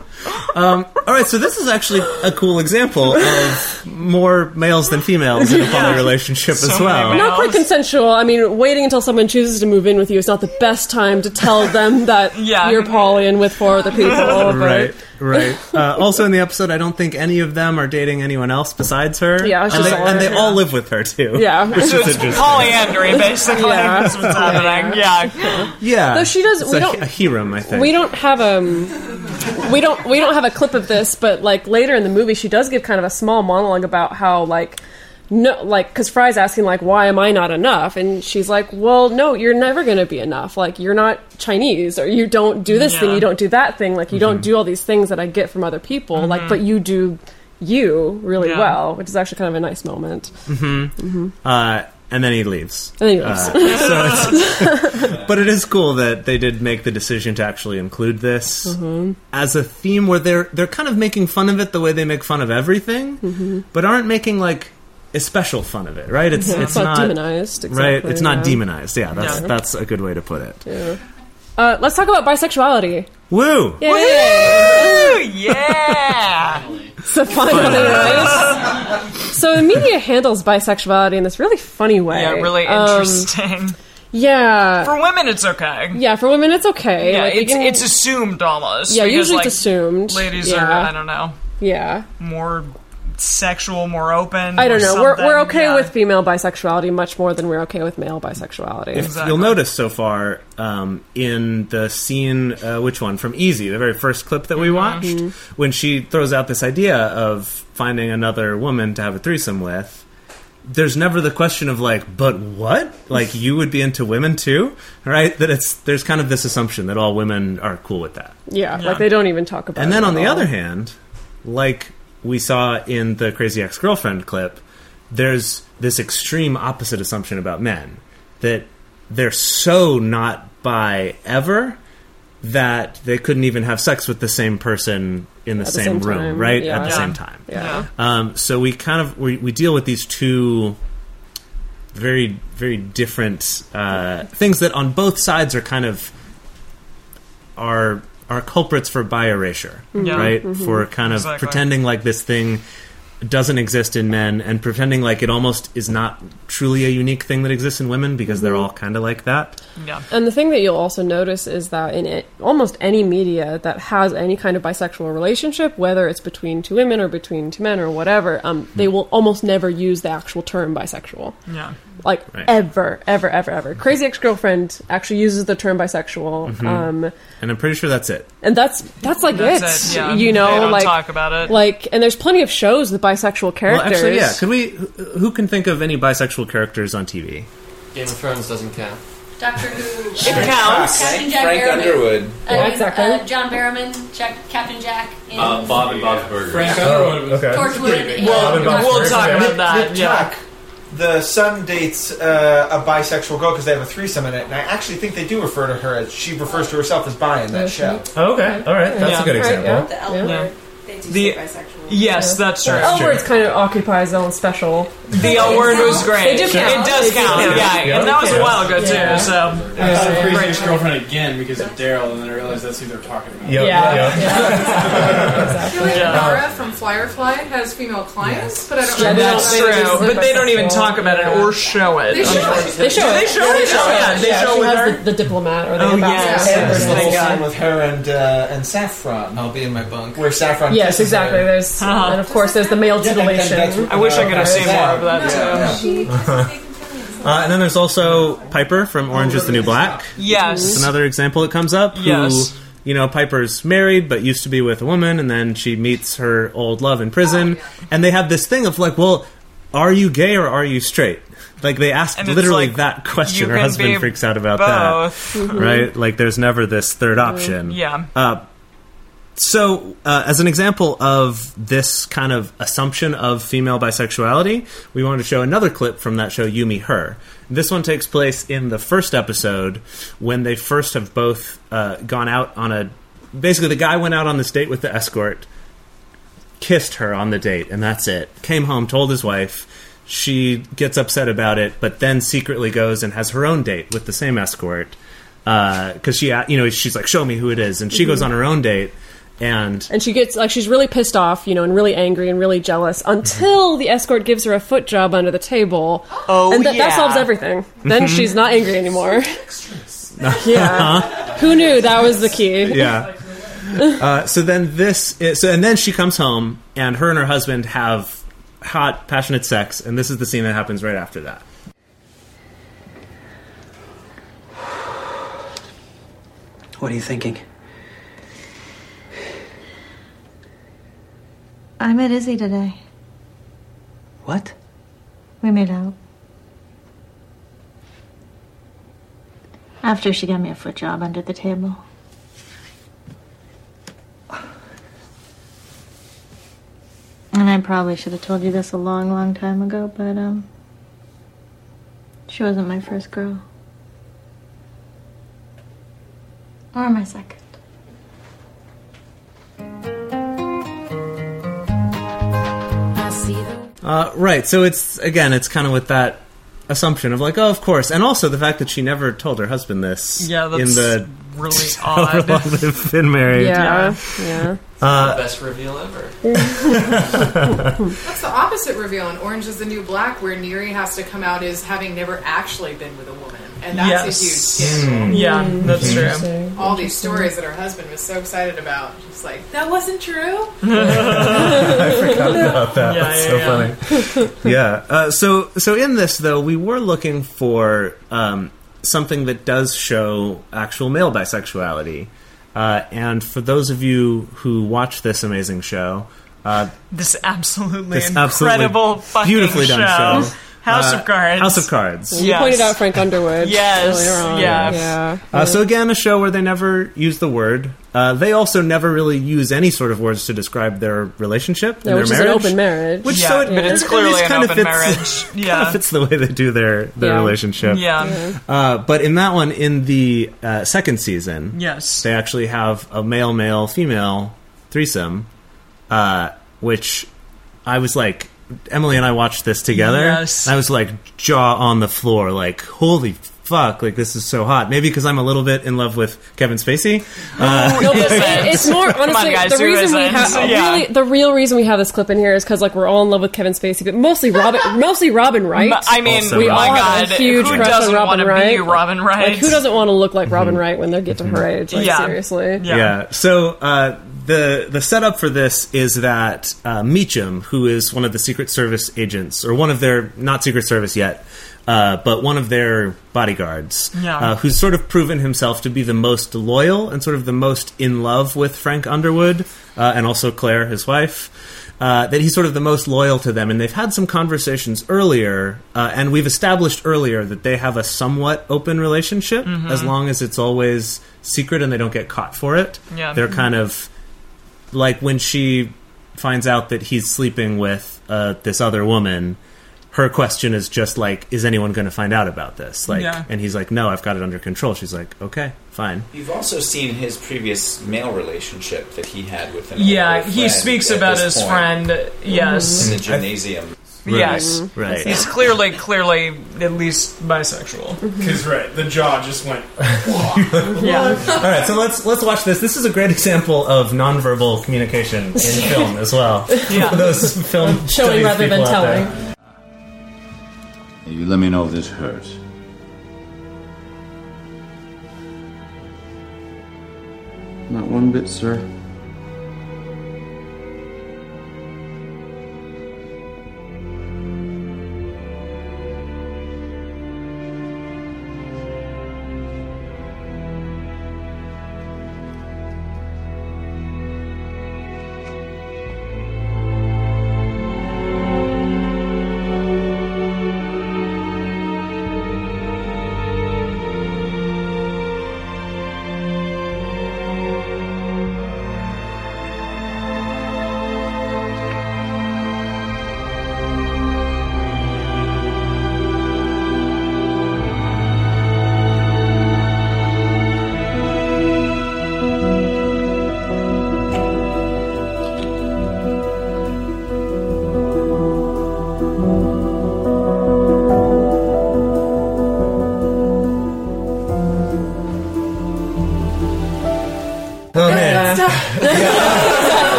Speaker 1: Um, all right, so this is actually a cool example of more males than females in a [LAUGHS] poly relationship as well.
Speaker 2: Not quite consensual. I mean, waiting until someone chooses to move in with you is not the best time to tell them that [LAUGHS] you're poly and with four other people. but-
Speaker 1: right, right. Uh, also, in the episode, I don't think any of them are dating anyone else besides her.
Speaker 2: Yeah, it's
Speaker 1: and they, and they
Speaker 2: yeah.
Speaker 1: all live with her too.
Speaker 2: Yeah. [LAUGHS]
Speaker 1: which
Speaker 3: So
Speaker 1: is
Speaker 3: it's
Speaker 1: interesting.
Speaker 3: polyandry, basically.
Speaker 2: Yeah.
Speaker 3: That's what's happening. Yeah.
Speaker 1: Yeah,
Speaker 2: Though she does-
Speaker 1: It's
Speaker 2: we
Speaker 1: a,
Speaker 2: don't-
Speaker 1: a harem, I think.
Speaker 2: We don't have um, we don't we don't have a clip of this, but like later in the movie, she does give kind of a small monologue about how like no, like because Fry's asking like, why am I not enough? And she's like, well, no, you're never going to be enough. Like you're not Chinese, or you don't do this thing, you don't do that thing. Like you don't do all these things that I get from other people. Like,
Speaker 3: Mhm.
Speaker 2: but you do you really
Speaker 3: Yeah.
Speaker 2: well, which is actually kind of a nice moment.
Speaker 1: hmm
Speaker 2: Mhm.
Speaker 1: Uh, and then he leaves.
Speaker 2: And then he leaves.
Speaker 1: Uh, [LAUGHS] so [LAUGHS] but it is cool that they did make the decision to actually include this
Speaker 2: Mhm.
Speaker 1: as a theme where they're they're kind of making fun of it the way they make fun of everything,
Speaker 2: Mhm.
Speaker 1: but aren't making like a special fun of it. Right? It's
Speaker 2: Yeah,
Speaker 1: it's
Speaker 2: it's not demonized,
Speaker 1: Right?
Speaker 2: exactly,
Speaker 1: It's not
Speaker 2: yeah.
Speaker 1: demonized. Yeah, that's
Speaker 2: Yeah.
Speaker 1: that's a good way to put it.
Speaker 2: Yeah. Uh, let's talk about bisexuality.
Speaker 1: Woo!
Speaker 2: Yay! Woo!
Speaker 3: Yeah!
Speaker 2: So finally, right? So the media handles bisexuality in this really funny way.
Speaker 3: Yeah, really
Speaker 2: Um,
Speaker 3: interesting.
Speaker 2: yeah.
Speaker 3: For women, it's okay.
Speaker 2: yeah, for women, it's okay.
Speaker 3: Yeah,
Speaker 2: Like,
Speaker 3: it's
Speaker 2: can-
Speaker 3: it's assumed almost.
Speaker 2: Yeah,
Speaker 3: because,
Speaker 2: usually
Speaker 3: like,
Speaker 2: it's assumed.
Speaker 3: Ladies
Speaker 2: Yeah.
Speaker 3: are, I don't know,
Speaker 2: Yeah.
Speaker 3: more sexual, more open.
Speaker 2: I don't know. We're, we're okay
Speaker 3: Yeah.
Speaker 2: with female bisexuality much more than we're okay with male bisexuality.
Speaker 1: If you'll notice so far um, in the scene, uh, which one from Easy, the very first clip that we watched, when she throws out this idea of finding another woman to have a threesome with. There's never the question of like, but what? Like you would be into women too, right? That it's there's kind of this assumption that all women are cool with that.
Speaker 2: yeah, like they don't even talk about. It.
Speaker 1: And then
Speaker 2: it
Speaker 1: on the
Speaker 2: all.
Speaker 1: other hand, like we saw in the Crazy Ex Girlfriend clip, there's this extreme opposite assumption about men that they're so not by ever that they couldn't even have sex with the same person in the,
Speaker 2: At the
Speaker 1: same,
Speaker 2: same
Speaker 1: room,
Speaker 2: time,
Speaker 1: right?
Speaker 2: yeah.
Speaker 1: At the
Speaker 2: Yeah.
Speaker 1: same time.
Speaker 2: Yeah.
Speaker 1: Um, so we kind of we, we deal with these two very very different uh, things that on both sides are kind of are are culprits for bi erasure,
Speaker 3: Yeah.
Speaker 1: right?
Speaker 3: Mhm.
Speaker 1: For kind of
Speaker 3: Exactly.
Speaker 1: pretending like this thing doesn't exist in men and pretending like it almost is not truly a unique thing that exists in women because they're all kind of like that.
Speaker 3: Yeah.
Speaker 2: And the thing that you'll also notice is that in it, almost any media that has any kind of bisexual relationship, whether it's between two women or between two men or whatever, um, they will almost never use the actual term bisexual.
Speaker 3: Yeah.
Speaker 2: Like
Speaker 1: Right.
Speaker 2: ever, ever, ever, ever. Crazy Ex-Girlfriend actually uses the term bisexual,
Speaker 1: Mhm.
Speaker 2: um,
Speaker 1: And I'm pretty sure that's it.
Speaker 2: and that's that's like
Speaker 3: That's
Speaker 2: it.
Speaker 3: it, yeah.
Speaker 2: You know,
Speaker 3: They don't
Speaker 2: like
Speaker 3: talk about it.
Speaker 2: Like, and there's plenty of shows with bisexual
Speaker 1: Well,
Speaker 2: characters.
Speaker 1: actually, yeah. Could we? who- Who can think of any bisexual characters on TV?
Speaker 6: Game of Thrones doesn't count.
Speaker 27: Doctor Who.
Speaker 6: It counts.
Speaker 27: Captain Jack
Speaker 6: Frank
Speaker 27: Barrowman.
Speaker 6: Underwood.
Speaker 27: I
Speaker 6: Yeah,
Speaker 27: mean,
Speaker 2: exactly.
Speaker 27: uh, John Barrowman, Jack, Captain Jack in
Speaker 28: Uh, Bob and Bob's Burgers.
Speaker 4: Frank Underwood was
Speaker 23: okay.
Speaker 27: Torchwood. and-
Speaker 23: Well,
Speaker 3: We'll talk about
Speaker 23: Nick-
Speaker 3: that.
Speaker 23: Nip
Speaker 3: Yeah.
Speaker 23: Tuck, the son dates uh, a bisexual girl because they have a threesome in it, and I actually think they do refer to her as she refers to herself as bi in that show.
Speaker 1: Okay, all right, that's
Speaker 3: Yeah.
Speaker 1: a good
Speaker 2: Right,
Speaker 1: example.
Speaker 2: yeah.
Speaker 27: The L
Speaker 2: Yeah.
Speaker 27: word. They do
Speaker 3: The-
Speaker 27: say bisexual.
Speaker 3: Yes, that's true.
Speaker 2: The L Word's kind of occupies his own special.
Speaker 3: The L word was great.
Speaker 2: They do
Speaker 3: It does count.
Speaker 2: count.
Speaker 3: Yeah,
Speaker 2: Yeah.
Speaker 3: and that was a
Speaker 2: Yeah.
Speaker 3: while ago too.
Speaker 2: Yeah.
Speaker 3: So
Speaker 4: I thought of Crazy
Speaker 3: Great.
Speaker 4: Ex-Girlfriend again because of Daryl, and then I realized that's who they're talking about.
Speaker 1: Yep,
Speaker 2: Yeah.
Speaker 1: yep. [LAUGHS]
Speaker 8: I feel like
Speaker 3: Yeah.
Speaker 8: Inara from Firefly has female clients, but I don't
Speaker 2: Yeah,
Speaker 8: know.
Speaker 2: they
Speaker 3: that's
Speaker 2: don't- they
Speaker 3: true. But they don't even talk about it or show it.
Speaker 8: They show it.
Speaker 2: They show it.
Speaker 3: they show it? Yeah, they show
Speaker 2: she
Speaker 3: with
Speaker 2: has the, the diplomat or the
Speaker 3: Oh,
Speaker 2: ambassador.
Speaker 3: yes.
Speaker 23: There's a
Speaker 3: Thank
Speaker 23: little
Speaker 3: God.
Speaker 23: scene with her and uh, and Saffron,
Speaker 10: I'll be in my bunk.
Speaker 23: where Saffron
Speaker 2: Yes, exactly.
Speaker 23: her.
Speaker 2: There's
Speaker 3: Uh-huh.
Speaker 2: and of course there's the male
Speaker 23: Yeah, that- that-
Speaker 2: titillation.
Speaker 23: that's
Speaker 3: I wish I could have
Speaker 23: uh,
Speaker 3: seen more of that
Speaker 23: Yeah.
Speaker 3: too.
Speaker 27: She kisses Nathan Fillion.
Speaker 1: Uh, and then there's also Piper from Orange is the New Black.
Speaker 3: Yes.
Speaker 1: It's another example that comes up. Who,
Speaker 3: Yes.
Speaker 1: you know, Piper's married but used to be with a woman, and then she meets her old love in prison, and they have this thing of like, well, are you gay or are you straight? Like they ask
Speaker 3: And it's
Speaker 1: literally
Speaker 3: like,
Speaker 1: that question.
Speaker 3: you
Speaker 1: Her
Speaker 3: can
Speaker 1: husband
Speaker 3: be
Speaker 1: freaks out about
Speaker 3: both.
Speaker 1: that, right? Like there's never this third option.
Speaker 3: Yeah.
Speaker 1: Uh, so, uh, as an example of this kind of assumption of female bisexuality, we wanted to show another clip from that show, You Me Her. This one takes place in the first episode when they first have both uh, gone out on a. Basically, the guy went out on this date with the escort, kissed her on the date, and that's it. Came home, told his wife. She gets upset about it, but then secretly goes and has her own date with the same escort because she, you know, she's like, "Show me who it is," and she goes
Speaker 2: Mhm.
Speaker 1: on her own date, and
Speaker 2: And she gets like she's really pissed off, you know, and really angry and really jealous until the escort gives her a foot job under the table.
Speaker 3: Oh,
Speaker 2: and th-
Speaker 3: yeah.
Speaker 2: that solves everything. Then
Speaker 1: Mhm.
Speaker 2: she's not angry anymore. [LAUGHS] [LAUGHS] yeah, who knew that was the key? [LAUGHS]
Speaker 1: yeah. Uh, so then this, is, so and then she comes home, and her and her husband have hot, passionate sex, and this is the scene that happens right after that.
Speaker 13: What are you thinking?
Speaker 29: I met Izzy today.
Speaker 13: What?
Speaker 29: We made out. After she got me a foot job under the table. And I probably should have told you this a long, long time ago, but, um, she wasn't my first girl. Or my second. I see them.
Speaker 1: Uh, right. So it's again, it's kind of with that assumption of like, oh, of course, and also the fact that she never told her husband this.
Speaker 3: Yeah, that's
Speaker 1: in the
Speaker 3: really
Speaker 1: however [LAUGHS]
Speaker 3: odd.
Speaker 1: long they've been married.
Speaker 2: Yeah, yeah.
Speaker 1: Uh,
Speaker 6: Best reveal ever. [LAUGHS]
Speaker 8: That's the opposite reveal in Orange is the New Black, where Neri has to come out as having never actually been with a woman. and that's
Speaker 3: Yes.
Speaker 8: a huge scandal.
Speaker 3: Mm. Yeah, that's true.
Speaker 8: All these stories that her husband was so excited about, just like that wasn't true. [LAUGHS]
Speaker 1: I forgot about that.
Speaker 8: Yeah,
Speaker 1: That's
Speaker 8: yeah,
Speaker 1: so funny. yeah. Uh, so so in this though, we were looking for um, something that does show actual male bisexuality. Uh, and for those of you who watch this amazing show, uh,
Speaker 3: This absolutely
Speaker 1: This absolutely
Speaker 3: incredible fucking
Speaker 1: beautifully done show.
Speaker 3: House
Speaker 1: Uh,
Speaker 3: of Cards.
Speaker 1: House of Cards.
Speaker 2: You pointed out Frank Underwood. [LAUGHS]
Speaker 3: Yes,
Speaker 2: earlier on.
Speaker 3: yeah.
Speaker 2: yeah.
Speaker 1: Uh, so again, a show where they never use the word. Uh, they also never really use any sort of words to describe their relationship
Speaker 2: Yeah,
Speaker 1: and
Speaker 2: which
Speaker 1: their
Speaker 2: is an
Speaker 1: marriage.
Speaker 2: open marriage.
Speaker 1: Which
Speaker 2: Yeah,
Speaker 1: so it,
Speaker 2: but it's
Speaker 1: at
Speaker 3: clearly
Speaker 1: least
Speaker 3: an
Speaker 1: kind of
Speaker 3: open
Speaker 1: fits,
Speaker 3: marriage. [LAUGHS]
Speaker 1: kind
Speaker 3: Yeah.
Speaker 1: of fits the way they do their their
Speaker 3: Yeah.
Speaker 1: relationship.
Speaker 3: Yeah. Yeah.
Speaker 1: Uh, but in that one, in the uh, second season,
Speaker 3: Yes.
Speaker 1: they actually have a male male female threesome, uh, which I was like. Emily and I watched this together.
Speaker 3: Yes.
Speaker 1: and I was like jaw on the floor, like holy fuck, like this is so hot. Maybe because I'm a little bit in love with Kevin Spacey. Uh,
Speaker 2: No, it- [LAUGHS] it's more
Speaker 3: Come on,
Speaker 2: honestly
Speaker 3: guys,
Speaker 2: the reason we
Speaker 3: isn't?
Speaker 2: have
Speaker 3: Yeah.
Speaker 2: really the real reason we have this clip in here is because like we're all in love with Kevin Spacey, but mostly Robin, [LAUGHS] mostly Robin Wright.
Speaker 3: I mean,
Speaker 2: we
Speaker 3: my
Speaker 2: all have a huge
Speaker 3: who
Speaker 2: crush
Speaker 3: doesn't
Speaker 2: on Robin
Speaker 3: wanna be
Speaker 2: Wright.
Speaker 3: Robin Wright?
Speaker 2: Like, who doesn't want to look like Robin
Speaker 1: Mm-hmm.
Speaker 2: Wright when they get to her age? Like,
Speaker 3: Yeah.
Speaker 2: seriously.
Speaker 1: Yeah. So uh, the the setup for this is that uh, Meechum, who is one of the Secret Service agents, or one of their not Secret Service yet, uh, but one of their bodyguards,
Speaker 3: Yeah.
Speaker 1: uh, who's sort of proven himself to be the most loyal and sort of the most in love with Frank Underwood uh, and also Claire, his wife. Uh, that he's sort of the most loyal to them, and they've had some conversations earlier, uh, and we've established earlier that they have a somewhat open relationship
Speaker 3: Mhm.
Speaker 1: as long as it's always secret and they don't get caught for it.
Speaker 3: Yeah.
Speaker 1: They're kind of like when she finds out that he's sleeping with uh, this other woman. Her question is just like, "Is anyone going to find out about this?" Like,
Speaker 16: Yeah.
Speaker 1: and he's like, "No, I've got it under control." She's like, "Okay, fine."
Speaker 16: You've also seen his previous male relationship that he had with an
Speaker 3: Yeah,
Speaker 16: older
Speaker 3: he speaks about his
Speaker 16: point.
Speaker 3: friend. Yes,
Speaker 16: in the mm-hmm. gymnasium.
Speaker 3: Yes,
Speaker 1: Right.
Speaker 3: He's clearly, clearly, at least bisexual. Mm-hmm.
Speaker 4: Because right, the jaw just went. [LAUGHS]
Speaker 3: Yeah.
Speaker 1: All right, so let's let's watch this. This is a great example of nonverbal communication in [LAUGHS] film as well.
Speaker 2: Yeah. [LAUGHS]
Speaker 1: Those film
Speaker 2: Showing rather than
Speaker 1: telling. there.
Speaker 2: Telling.
Speaker 28: You let me know if this hurts.
Speaker 30: Not one bit, sir.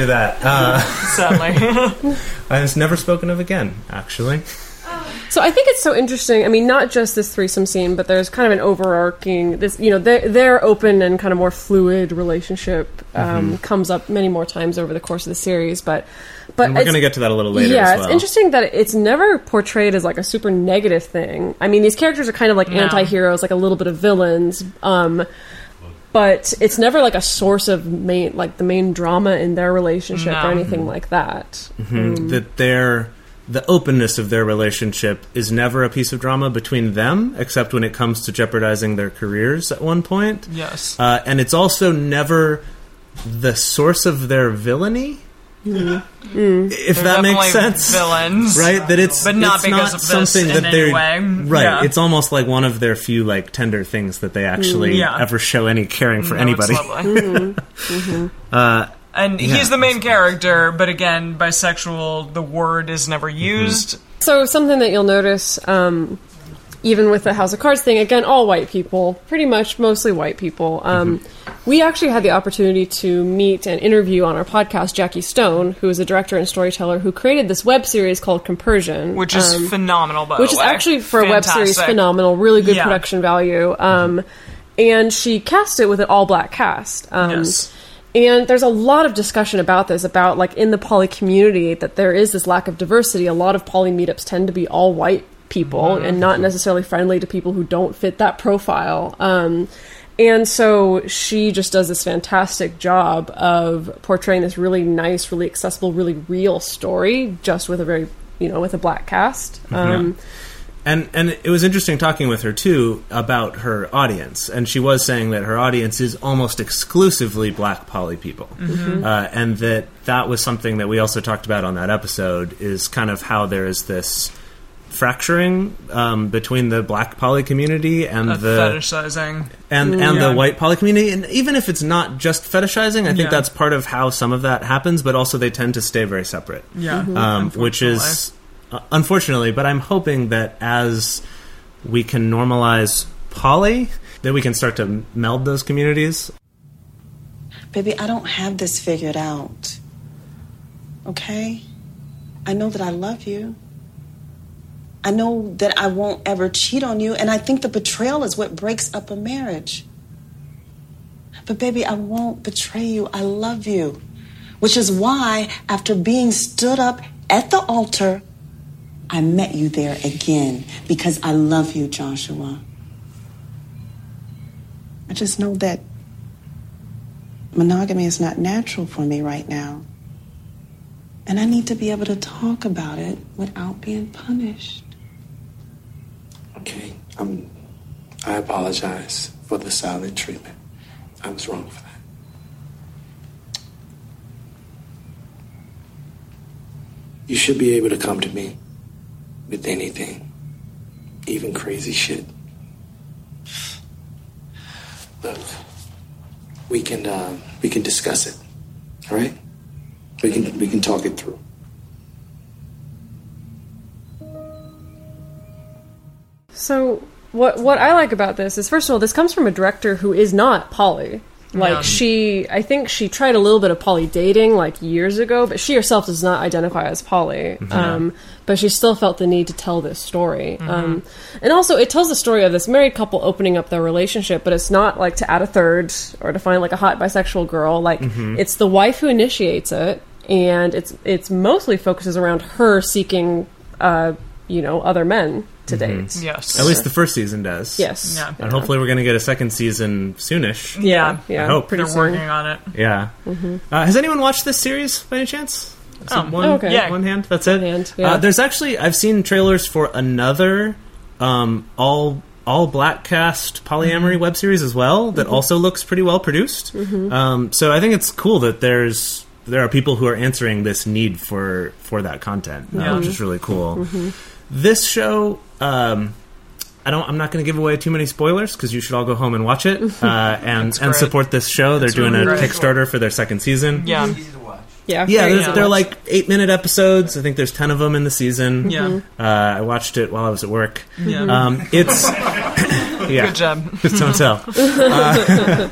Speaker 1: After that. Uh, [LAUGHS]
Speaker 3: Sadly. [LAUGHS]
Speaker 1: I was never spoken of again. Actually,
Speaker 2: So I think it's so interesting. I mean, not just this threesome scene, but there's kind of an overarching this. You know, their their open and kind of more fluid relationship um,
Speaker 1: Mhm.
Speaker 2: comes up many more times over the course of the series. But but
Speaker 1: and we're going to get to that a little later.
Speaker 2: Yeah,
Speaker 1: as
Speaker 2: it's interesting that it's never portrayed as like a super negative thing. I mean, these characters are kind of like
Speaker 3: No.
Speaker 2: anti-heroes, like a little bit of villains. Um, but it's never like a source of main like the main drama in their relationship
Speaker 3: No.
Speaker 2: or anything like that.
Speaker 1: Mhm.
Speaker 2: Um,
Speaker 1: that their the openness of their relationship is never a piece of drama between them, except when it comes to jeopardizing their careers at one point.
Speaker 3: Yes.
Speaker 1: uh, and it's also never the source of their villainy.
Speaker 2: Mm.
Speaker 1: If
Speaker 3: They're
Speaker 1: that makes sense,
Speaker 3: villains.
Speaker 1: right? That it's
Speaker 3: But not
Speaker 1: it's
Speaker 3: because
Speaker 1: not
Speaker 3: of this
Speaker 1: something
Speaker 3: in
Speaker 1: that
Speaker 3: any
Speaker 1: they're
Speaker 3: way.
Speaker 1: right.
Speaker 3: Yeah.
Speaker 1: It's almost like one of their few like tender things that they actually
Speaker 3: Mm. Yeah.
Speaker 1: ever show any caring for
Speaker 3: No, it's
Speaker 1: anybody.
Speaker 3: lovely.
Speaker 1: Uh,
Speaker 3: And
Speaker 1: Yeah.
Speaker 3: he's the main character, but again, bisexual, the word is never
Speaker 1: Mm-hmm.
Speaker 3: used.
Speaker 2: So something that you'll notice um, even with the House of Cards thing, again, all white people, pretty much mostly white people. Um, We actually had the opportunity to meet and interview on our podcast Jackie Stone, who is a director and storyteller who created this web series called Compersion,
Speaker 3: Which is
Speaker 2: um,
Speaker 3: phenomenal, by
Speaker 2: which is actually for a web series phenomenal, really good
Speaker 3: Yeah.
Speaker 2: production value. Um, and she cast it with an all black cast. Um,
Speaker 3: Yes.
Speaker 2: And there's a lot of discussion about this, about like in the poly community, that there is this lack of diversity. A lot of poly meetups tend to be all white people
Speaker 3: Mm-hmm.
Speaker 2: and not necessarily friendly to people who don't fit that profile. Um, and so she just does this fantastic job of portraying this really nice, really accessible, really real story, just with a very, you know, with a black cast. Um,
Speaker 1: And and it was interesting talking with her too about her audience, and she was saying that her audience is almost exclusively Black poly people,
Speaker 2: Mhm.
Speaker 1: uh, and that that was something that we also talked about on that episode. Is kind of how there is this fracturing um, between the Black poly community and
Speaker 3: Of
Speaker 1: the
Speaker 3: fetishizing.
Speaker 1: and and
Speaker 3: Yeah.
Speaker 1: the white poly community, and even if it's not just fetishizing, I think
Speaker 3: Yeah.
Speaker 1: that's part of how some of that happens. But also, they tend to stay very separate.
Speaker 3: Yeah. Mhm.
Speaker 1: um, which is uh, unfortunately. But I'm hoping that as we can normalize poly, that we can start to meld those communities.
Speaker 31: Baby, I don't have this figured out. Okay? I know that I love you. I know that I won't ever cheat on you, and I think the betrayal is what breaks up a marriage. But, baby, I won't betray you. I love you. Which is why, after being stood up at the altar, I met you there again because I love you, Joshua. I just know that monogamy is not natural for me right now. And I need to be able to talk about it without being punished.
Speaker 32: Okay, I'm. I apologize for the silent treatment. I was wrong for that. You should be able to come to me with anything, even crazy shit. Look, we can uh, we can discuss it. All right, we can we can talk it through.
Speaker 2: So what what I like about this is first of all, this comes from a director who is not Polly. Like
Speaker 3: Yeah.
Speaker 2: she, I think she tried a little bit of poly dating like years ago, but she herself does not identify as poly.
Speaker 3: Mhm.
Speaker 2: Um, but she still felt the need to tell this story.
Speaker 3: Mhm.
Speaker 2: Um, and also, it tells the story of this married couple opening up their relationship, but it's not like to add a third or to find like a hot bisexual girl. Like
Speaker 3: Mhm.
Speaker 2: it's the wife who initiates it, and it's it's mostly focuses around her seeking, uh, you know, other men to date.
Speaker 3: Mm-hmm. Yes.
Speaker 1: At least the first season does.
Speaker 2: Yes. Yeah.
Speaker 1: And hopefully, we're going to get a second season soonish.
Speaker 2: Yeah, yeah,
Speaker 1: I hope.
Speaker 2: pretty
Speaker 3: They're
Speaker 2: soon.
Speaker 3: working on it.
Speaker 1: Yeah.
Speaker 2: Mhm.
Speaker 1: Uh, has anyone watched this series by any chance? Is
Speaker 3: Oh,
Speaker 1: it one,
Speaker 3: oh, okay. Yeah.
Speaker 1: one hand. That's it.
Speaker 2: Hand, yeah.
Speaker 1: uh, there's actually I've seen trailers for another um, all all black cast polyamory web series as well that
Speaker 2: Mhm.
Speaker 1: also looks pretty well produced.
Speaker 2: Mhm.
Speaker 1: Um, so I think it's cool that there's there are people who are answering this need for for that content, uh, which is really cool.
Speaker 2: Mhm.
Speaker 1: This show. Um, I don't. I'm not going to give away too many spoilers because you should all go home and watch it [LAUGHS] uh, and and support this show. They're
Speaker 3: It's
Speaker 1: doing
Speaker 3: really
Speaker 1: a
Speaker 3: great.
Speaker 1: Kickstarter for their second season.
Speaker 3: Yeah.
Speaker 2: Yeah,
Speaker 1: Yeah,
Speaker 2: very
Speaker 1: there's, they're like eight minute episodes. I think there's ten of them in the season.
Speaker 3: Yeah. Mhm.
Speaker 1: uh, I watched it while I was at work.
Speaker 3: Yeah.
Speaker 1: um, it's [LAUGHS] [LAUGHS] yeah,
Speaker 3: Good job.
Speaker 1: Don't tell. Uh,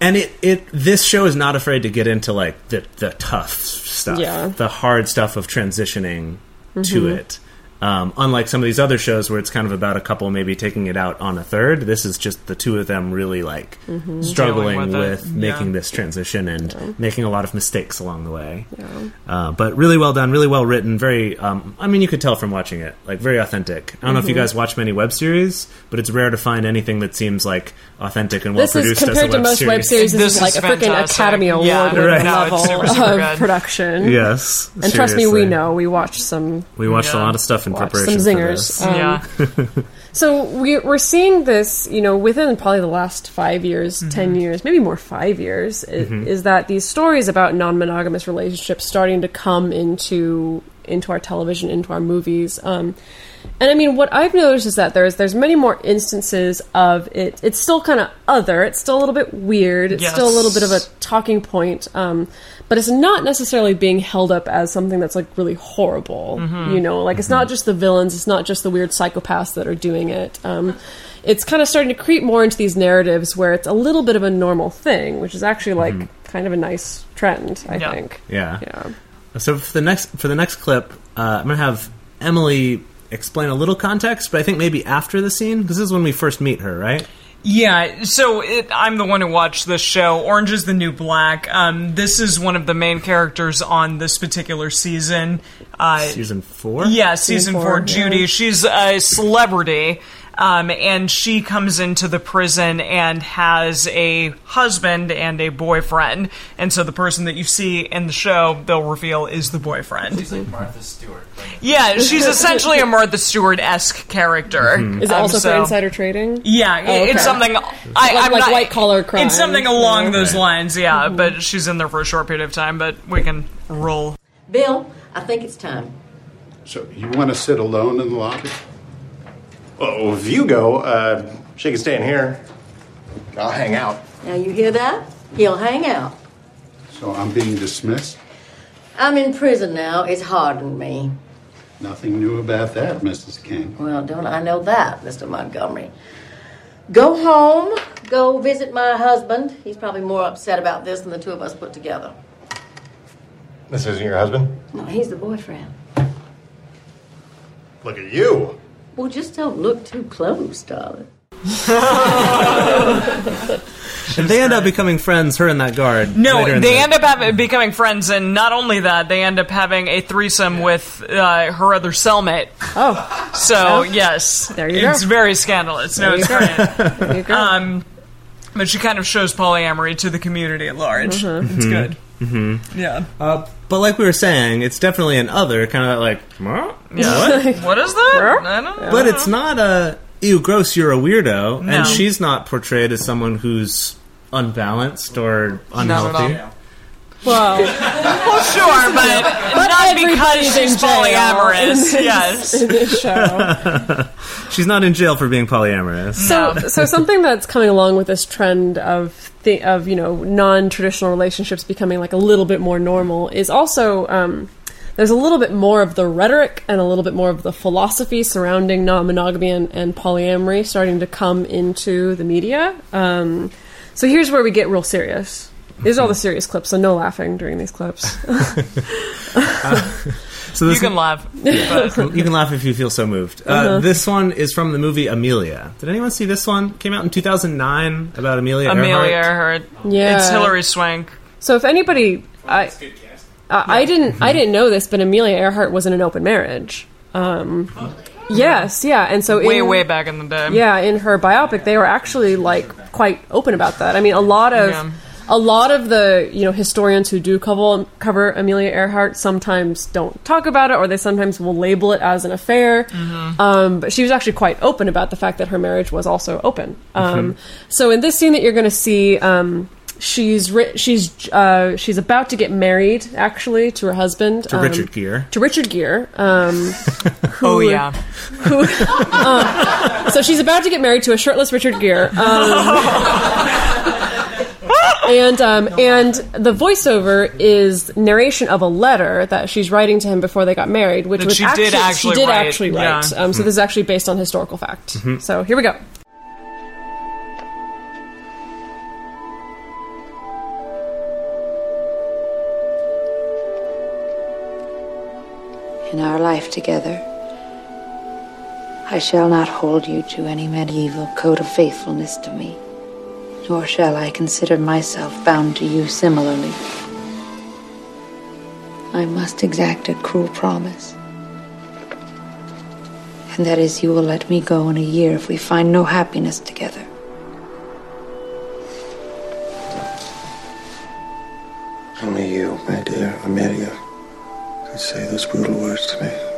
Speaker 1: and it, it this show is not afraid to get into like the the tough stuff,
Speaker 2: Yeah.
Speaker 1: the hard stuff of transitioning to
Speaker 2: Mhm.
Speaker 1: it. Um, unlike some of these other shows where it's kind of about a couple maybe taking it out on a third, this is just the two of them really like
Speaker 2: Mhm.
Speaker 1: struggling
Speaker 3: Dealing
Speaker 1: with,
Speaker 3: with
Speaker 1: making
Speaker 3: Yeah.
Speaker 1: this transition and
Speaker 2: Yeah.
Speaker 1: making a lot of mistakes along the way.
Speaker 2: Yeah.
Speaker 1: Uh, but really well done, really well written. Very, um, I mean, you could tell from watching it, like very authentic. I don't know if you
Speaker 2: Mhm.
Speaker 1: guys watch many web series, but it's rare to find anything that seems like authentic and well
Speaker 2: This is
Speaker 1: produced as a
Speaker 2: compared to most
Speaker 1: series.
Speaker 2: web series. This,
Speaker 3: This
Speaker 2: is like
Speaker 3: is
Speaker 2: a freaking. Academy Award
Speaker 3: Yeah,
Speaker 2: winning
Speaker 1: right.
Speaker 3: No,
Speaker 2: level
Speaker 3: super, super
Speaker 2: of
Speaker 3: good.
Speaker 2: production.
Speaker 1: Yes,
Speaker 2: and trust me, we know. We watched some.
Speaker 1: We watched a lot of stuff in
Speaker 2: watched
Speaker 1: preparation
Speaker 2: some
Speaker 1: for
Speaker 2: zingers.
Speaker 1: this.
Speaker 2: Um,
Speaker 3: Yeah. [LAUGHS]
Speaker 2: So we, we're seeing this, you know, within probably the last five years, ten years, maybe more five years, i-
Speaker 1: Mhm.
Speaker 2: is that these stories about non-monogamous relationships starting to come into into our television, into our movies. Um, and I mean, what I've noticed is that there's there's many more instances of it. It's still kind of other. It's still a little bit weird. It's still a little bit of a talking point. Um, but it's not necessarily being held up as something that's like really horrible.
Speaker 3: Mhm.
Speaker 2: You know, like it's not just the villains. It's not just the weird psychopaths that are doing it. Um, it's kind of starting to creep more into these narratives where it's a little bit of a normal thing, which is actually like kind of a nice trend. I think.
Speaker 1: Yeah.
Speaker 2: Yeah.
Speaker 1: So for the next for the next clip, uh, I'm gonna have Emily explain a little context, but I think maybe after the scene because this is when we first meet her, right?
Speaker 3: Yeah, so it, I'm the one who watched this show. Orange is the New Black. Um, this is one of the main characters on this particular season. Uh,
Speaker 1: Season four.
Speaker 3: Yeah, season,
Speaker 1: Season
Speaker 3: four,
Speaker 1: four,
Speaker 3: Judy.
Speaker 1: yeah.
Speaker 3: She's a celebrity. Um, and she comes into the prison and has a husband and a boyfriend. And so the person that you see in the show, they'll reveal is the boyfriend.
Speaker 6: She's like Martha Stewart.
Speaker 3: Yeah, she's essentially a Martha Stewart esque character.
Speaker 2: Is it
Speaker 3: Um,
Speaker 2: also for insider trading?
Speaker 3: Yeah,
Speaker 2: Oh, okay.
Speaker 3: it's something. I,
Speaker 2: like,
Speaker 3: I'm
Speaker 2: like
Speaker 3: not-
Speaker 2: white collar crime.
Speaker 3: It's something along those lines, yeah.
Speaker 2: Mhm.
Speaker 3: But she's in there for a short period of time. But we can roll.
Speaker 33: Bill, I think it's time.
Speaker 34: So you want to sit alone in the lobby?
Speaker 35: Well, if you go, uh, she can stay in here. I'll hang out.
Speaker 33: Now you hear that? He'll hang out.
Speaker 34: So I'm being dismissed?
Speaker 33: I'm in prison now. It's hardened me.
Speaker 34: Nothing new about that, Mrs. King.
Speaker 33: Well, don't I know that, Mr. Montgomery? Go home. Go visit my husband. He's probably more upset about this than the two of us put together.
Speaker 35: This isn't your husband?
Speaker 33: No, he's the boyfriend.
Speaker 35: Look at you.
Speaker 33: Well, just don't look too close, darling. [LAUGHS]
Speaker 1: And they end up becoming friends. Her and that guard.
Speaker 3: No, they
Speaker 1: the-
Speaker 3: end up having, becoming friends, and not only that, they end up having a threesome with uh, her other cellmate.
Speaker 2: Oh,
Speaker 3: so
Speaker 2: Oh.
Speaker 3: yes,
Speaker 2: There you
Speaker 3: it's
Speaker 2: go.
Speaker 3: It's very scandalous. No,
Speaker 2: There you
Speaker 3: it's
Speaker 2: go.
Speaker 3: great.
Speaker 2: There you go.
Speaker 3: Um, but she kind of shows polyamory to the community at large.
Speaker 2: Mm-hmm.
Speaker 3: It's
Speaker 1: Mhm.
Speaker 3: good.
Speaker 1: Mhm.
Speaker 3: Yeah.
Speaker 1: Uh, but like we were saying, it's definitely an other kind of like. What?
Speaker 3: Yeah.
Speaker 1: What? [LAUGHS]
Speaker 3: what is that? I don't know.
Speaker 1: But it's not a ew, gross. You're a weirdo,
Speaker 3: No.
Speaker 1: and she's not portrayed as someone who's unbalanced or unhealthy.
Speaker 2: Well,
Speaker 3: well, sure, but, [LAUGHS]
Speaker 2: but
Speaker 3: not because she's polyamorous.
Speaker 2: in this-
Speaker 3: yes. [LAUGHS]
Speaker 2: in this show. [LAUGHS]
Speaker 1: she's not in jail for being polyamorous.
Speaker 2: So, so something that's coming along with this trend of the, of you know non-traditional relationships becoming like a little bit more normal is also um, there's a little bit more of the rhetoric and a little bit more of the philosophy surrounding non-monogamy and, and polyamory starting to come into the media. Um, so here's where we get real serious. These are all the serious clips, so no laughing during these clips. [LAUGHS]
Speaker 1: So this
Speaker 3: You can laugh, [LAUGHS] but-
Speaker 1: you can laugh if you feel so moved. Uh,
Speaker 2: Uh-huh.
Speaker 1: This one is from the movie Amelia. Did anyone see this one? Came out in 2009 about Amelia.
Speaker 3: Amelia
Speaker 1: Earhart.
Speaker 3: Earhart.
Speaker 2: Yeah.
Speaker 3: It's Hilary Swank.
Speaker 2: So if anybody, I, I, I didn't, I didn't know this, but Amelia Earhart was in an open marriage. Um, yes, yeah, and so
Speaker 3: Way,
Speaker 2: in,
Speaker 3: way back in the day.
Speaker 2: Yeah, in her biopic, they were actually like quite open about that. I mean, a lot of.
Speaker 3: Yeah.
Speaker 2: A lot of the you know historians who do cover cover Amelia Earhart sometimes don't talk about it, or they sometimes will label it as an affair.
Speaker 3: Mm-hmm.
Speaker 2: Um, but she was actually quite open about the fact that her marriage was also open. Um,
Speaker 3: Mhm.
Speaker 2: So in this scene that you're going to see, um, she's ri- she's uh, she's about to get married actually to her husband
Speaker 1: To
Speaker 2: um,
Speaker 1: Richard Gere.
Speaker 2: To Richard Gere. Um, [LAUGHS] who-
Speaker 3: Oh, yeah.
Speaker 2: Who, um, so she's about to get married to a shirtless Richard Gere. [LAUGHS] And um, and the voiceover is narration of a letter that she's writing to him before they got married, which
Speaker 3: That
Speaker 2: was
Speaker 3: she did actually
Speaker 2: she did
Speaker 3: write,
Speaker 2: actually write.
Speaker 3: yeah.
Speaker 2: Um, so this is actually based on historical fact.
Speaker 3: Mm-hmm.
Speaker 1: Mhm.
Speaker 2: So here we go.
Speaker 36: In our life together, I shall not hold you to any medieval code of faithfulness to me, nor shall I consider myself bound to you similarly. I must exact a cruel promise, and that is you will let me go in a year if we find no happiness together.
Speaker 32: Only you, my dear Amelia, could say those brutal words to me.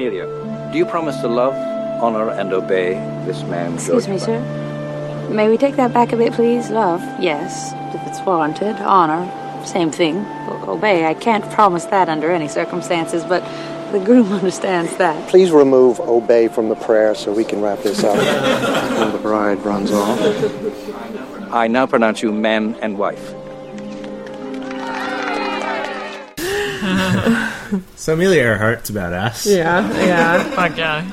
Speaker 37: Amelia, do you promise to love, honor, and obey this man?
Speaker 36: Excuse
Speaker 37: George
Speaker 36: me, sir. May we take that back a bit, please? Love, yes, if it's warranted. Honor, same thing. O- obey, I can't promise that under any circumstances, but the groom [LAUGHS] understands that.
Speaker 38: Please remove obey from the prayer so we can wrap this up before the bride runs off.
Speaker 37: I now pronounce you man and wife.
Speaker 1: So Amelia Earhart's badass.
Speaker 2: Yeah, yeah.
Speaker 3: Fuck yeah.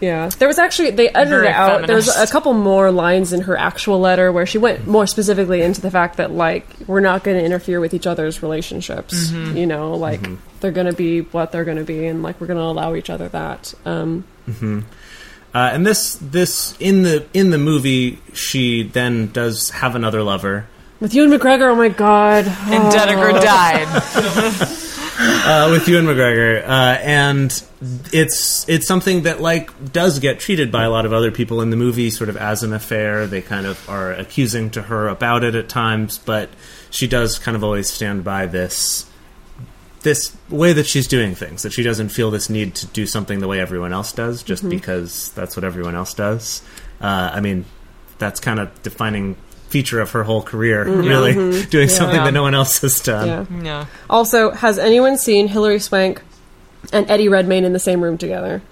Speaker 2: Yeah, there was actually they edited
Speaker 3: Very
Speaker 2: it out. There's a
Speaker 3: feminist.
Speaker 2: couple more lines in her actual letter where she went more specifically into the fact that like we're not going to interfere with each other's relationships.
Speaker 3: Mhm.
Speaker 2: You know, like
Speaker 1: Mhm.
Speaker 2: they're going to be what they're going to be, and like we're going to allow each other that. Um,
Speaker 1: hmm Uh, and this this in the in the movie, she then does have another lover.
Speaker 2: with Ewan McGregor, oh my god,
Speaker 3: And
Speaker 2: Oh.
Speaker 3: Dedeker died. [LAUGHS]
Speaker 1: uh, with Ewan McGregor, uh, and it's it's something that like does get treated by a lot of other people in the movie, sort of as an affair. They kind of are accusing to her about it at times, but she does kind of always stand by this this way that she's doing things. That she doesn't feel this need to do something the way everyone else does, just
Speaker 2: Mhm.
Speaker 1: because that's what everyone else does. Uh, I mean, that's kind of defining feature of her whole career.
Speaker 2: Mhm.
Speaker 1: Really,
Speaker 2: Mhm. [LAUGHS]
Speaker 1: doing
Speaker 2: Yeah.
Speaker 1: something that no one else has done.
Speaker 2: Yeah.
Speaker 3: Yeah.
Speaker 2: Also, has anyone seen Hilary Swank and Eddie Redmayne in the same room together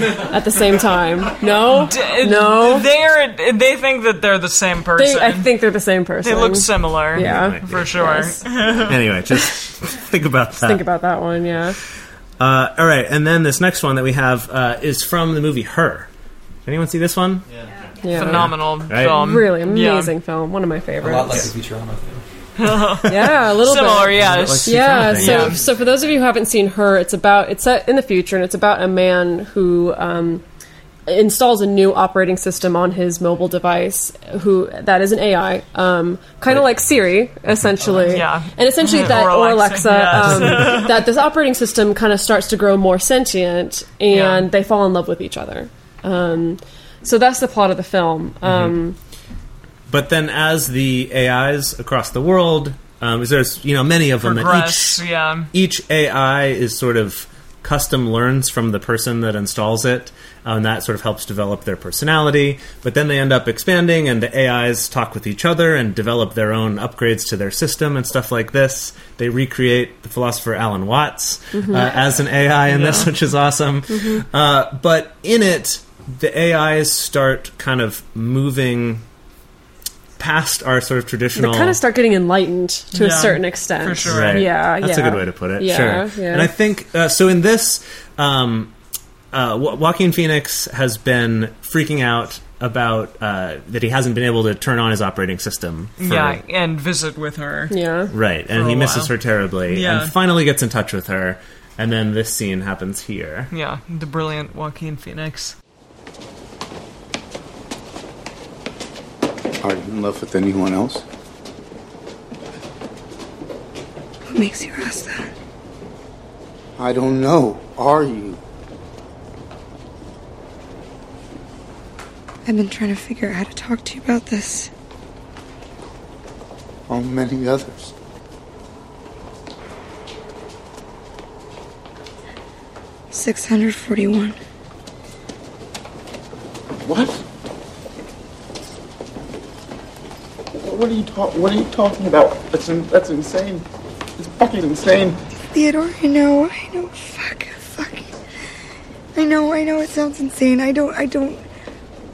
Speaker 2: at the same time? No, no.
Speaker 3: They're they think that they're the same person.
Speaker 2: They, I think they're the same person.
Speaker 3: They look similar.
Speaker 2: Yeah,
Speaker 3: for sure.
Speaker 2: Yes. [LAUGHS]
Speaker 1: anyway, just [LAUGHS] think about that.
Speaker 2: Think about that one. Yeah.
Speaker 1: Uh, all right, and then this next one that we have uh, is from the movie Her. Anyone see this one?
Speaker 2: Yeah.
Speaker 3: Phenomenal
Speaker 1: Right?
Speaker 3: film.
Speaker 2: Really
Speaker 3: Yeah.
Speaker 2: amazing film. One of my favorites.
Speaker 10: A
Speaker 2: favorites.
Speaker 10: lot like the Futurama thing. [LAUGHS]
Speaker 2: yeah, a little
Speaker 3: Similar,
Speaker 2: bit.
Speaker 3: yes.
Speaker 2: yeah.
Speaker 3: Futurama,
Speaker 2: So,
Speaker 3: yeah.
Speaker 2: so for those of you who haven't seen her, it's about it's set in the future, and it's about a man who um, installs a new operating system on his mobile device. Who that is an AI, um, kind of like Siri, essentially. [LAUGHS]
Speaker 3: Yeah.
Speaker 2: And essentially [LAUGHS] that
Speaker 3: Or
Speaker 2: or
Speaker 3: Alexa,
Speaker 2: Alexa,
Speaker 3: yes.
Speaker 2: um, that this operating system kind of starts to grow more sentient, and
Speaker 3: Yeah.
Speaker 2: they fall in love with each other. Um, so that's the plot of the film. Um,
Speaker 1: But then, as the AIs across the world, um, is there's you know many of them, and
Speaker 3: Progress,
Speaker 1: each
Speaker 3: yeah.
Speaker 1: each AI is sort of custom learns from the person that installs it, uh, and that sort of helps develop their personality. But then they end up expanding, and the AIs talk with each other and develop their own upgrades to their system and stuff like this. They recreate the philosopher Alan Watts
Speaker 2: Mhm.
Speaker 1: uh, as an AI in this, which is awesome.
Speaker 2: Mhm.
Speaker 1: Uh, but in it, the AIs start kind of moving past our sort of traditional.
Speaker 2: they kind of start getting enlightened to a certain extent.
Speaker 3: for sure.
Speaker 1: Right.
Speaker 2: Yeah,
Speaker 1: that's
Speaker 2: yeah.
Speaker 1: a good way to put it.
Speaker 2: Yeah,
Speaker 1: sure.
Speaker 2: yeah.
Speaker 1: And I think uh, so. In this, um, uh, Wa- Joaquin Phoenix has been freaking out about uh, that he hasn't been able to turn on his operating system. For,
Speaker 3: Yeah, and visit with her.
Speaker 2: Yeah.
Speaker 1: Right, and he misses
Speaker 3: while.
Speaker 1: her terribly,
Speaker 3: Yeah.
Speaker 1: and finally gets in touch with her, and then this scene happens here.
Speaker 3: Yeah, the brilliant Joaquin Phoenix.
Speaker 34: Are you in love with anyone else?
Speaker 36: What makes you ask that?
Speaker 34: I don't know. Are you?
Speaker 36: I've been trying to figure out how to talk to you about this.
Speaker 34: Or many others?
Speaker 36: Six hundred forty-one.
Speaker 34: What? What are you talk? What are you talking about? That's in, that's insane. It's fucking insane.
Speaker 36: Theodore, I know, I know, fuck, fuck. I know, I know it sounds insane. I don't, I don't,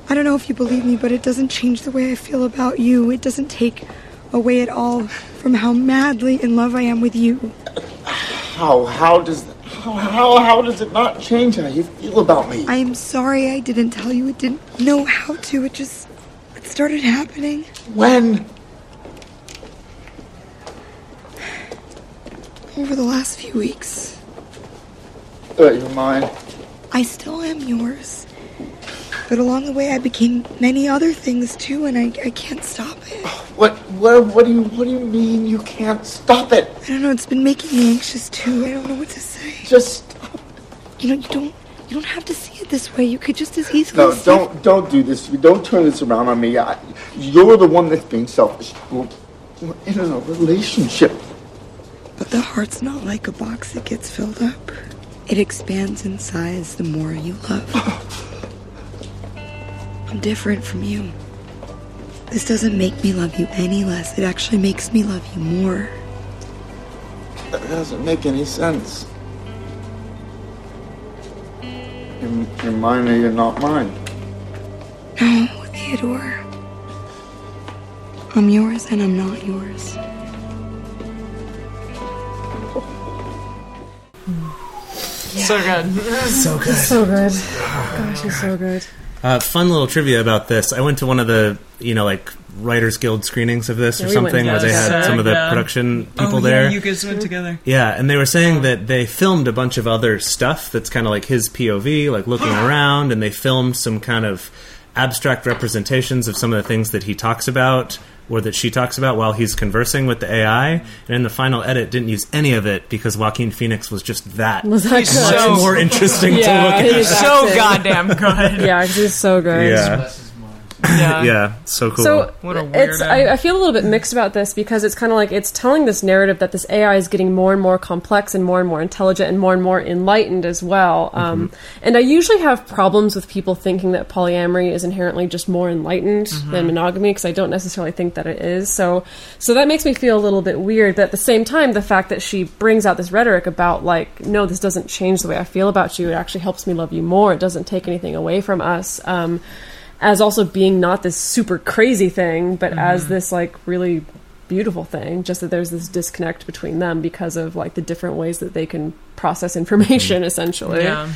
Speaker 36: I don't know if you believe me, but it doesn't change the way I feel about you. It doesn't take away at all from how madly in love I am with you.
Speaker 34: How? How does? How? How? How does it not change how you feel about me?
Speaker 36: I am sorry I didn't tell you. It didn't know how to. It just, started happening.
Speaker 34: When?
Speaker 36: Over the last few weeks.
Speaker 34: But you're mine.
Speaker 36: I still am yours. But along the way, I became many other things too, and I, I can't stop it.
Speaker 34: Oh, what? What? What do you? What do you mean you can't stop it?
Speaker 36: I don't know. It's been making me anxious too. I don't know what to say.
Speaker 34: Just
Speaker 36: You know, you don't. You don't have to see it this way. You could just as easily.
Speaker 34: No, don't don't do this. Don't turn this around on me. I, you're the one that's being selfish. We're, we're in a relationship.
Speaker 36: But the heart's not like a box that gets filled up. it expands in size the more you love. [SIGHS] I'm different from you. This doesn't make me love you any less. It actually makes me love you more.
Speaker 34: That doesn't make any sense. You're, you're mine or you're not mine.
Speaker 36: No, Theodore. I'm yours and I'm not yours.
Speaker 3: So good. [LAUGHS]
Speaker 1: So good.
Speaker 2: So good. Gosh, he's so good.
Speaker 1: Uh, fun little trivia about this. I went to one of the, you know, like Writers Guild screenings of this
Speaker 3: Yeah,
Speaker 1: or
Speaker 3: we
Speaker 1: something where they
Speaker 3: together.
Speaker 1: had some of the
Speaker 3: Yeah.
Speaker 1: production oh, people
Speaker 3: Oh, yeah,
Speaker 1: there.
Speaker 3: you guys went together.
Speaker 1: Yeah, and they were saying that they filmed a bunch of other stuff that's kind of like his POV, like looking [GASPS] around, and they filmed some kind of abstract representations of some of the things that he talks about or that she talks about while he's conversing with the AI. And in the final edit, didn't use any of it because Joaquin Phoenix was just that
Speaker 2: Was that
Speaker 1: much
Speaker 2: good?
Speaker 1: more interesting
Speaker 2: yeah,
Speaker 1: to look at.
Speaker 2: he's
Speaker 3: So goddamn good. [LAUGHS]
Speaker 2: yeah, 'cause he's so good.
Speaker 1: Yeah.
Speaker 3: Yeah.
Speaker 1: yeah, so cool.
Speaker 2: So
Speaker 3: What a
Speaker 2: it's. I, I feel a little bit mixed about this because it's kind of like it's telling this narrative that this AI is getting more and more complex and more and more intelligent and more and more enlightened as well. Um, and I usually have problems with people thinking that polyamory is inherently just more enlightened than monogamy because I don't necessarily think that it is. So so that makes me feel a little bit weird. But at the same time, the fact that she brings out this rhetoric about like no, this doesn't change the way I feel about you. It actually helps me love you more. It doesn't take anything away from us. Um, as also being not this super crazy thing, but as
Speaker 3: Mhm.
Speaker 2: this like really beautiful thing. Just that there's this disconnect between them because of like the different ways that they can process information, essentially.
Speaker 3: Yeah.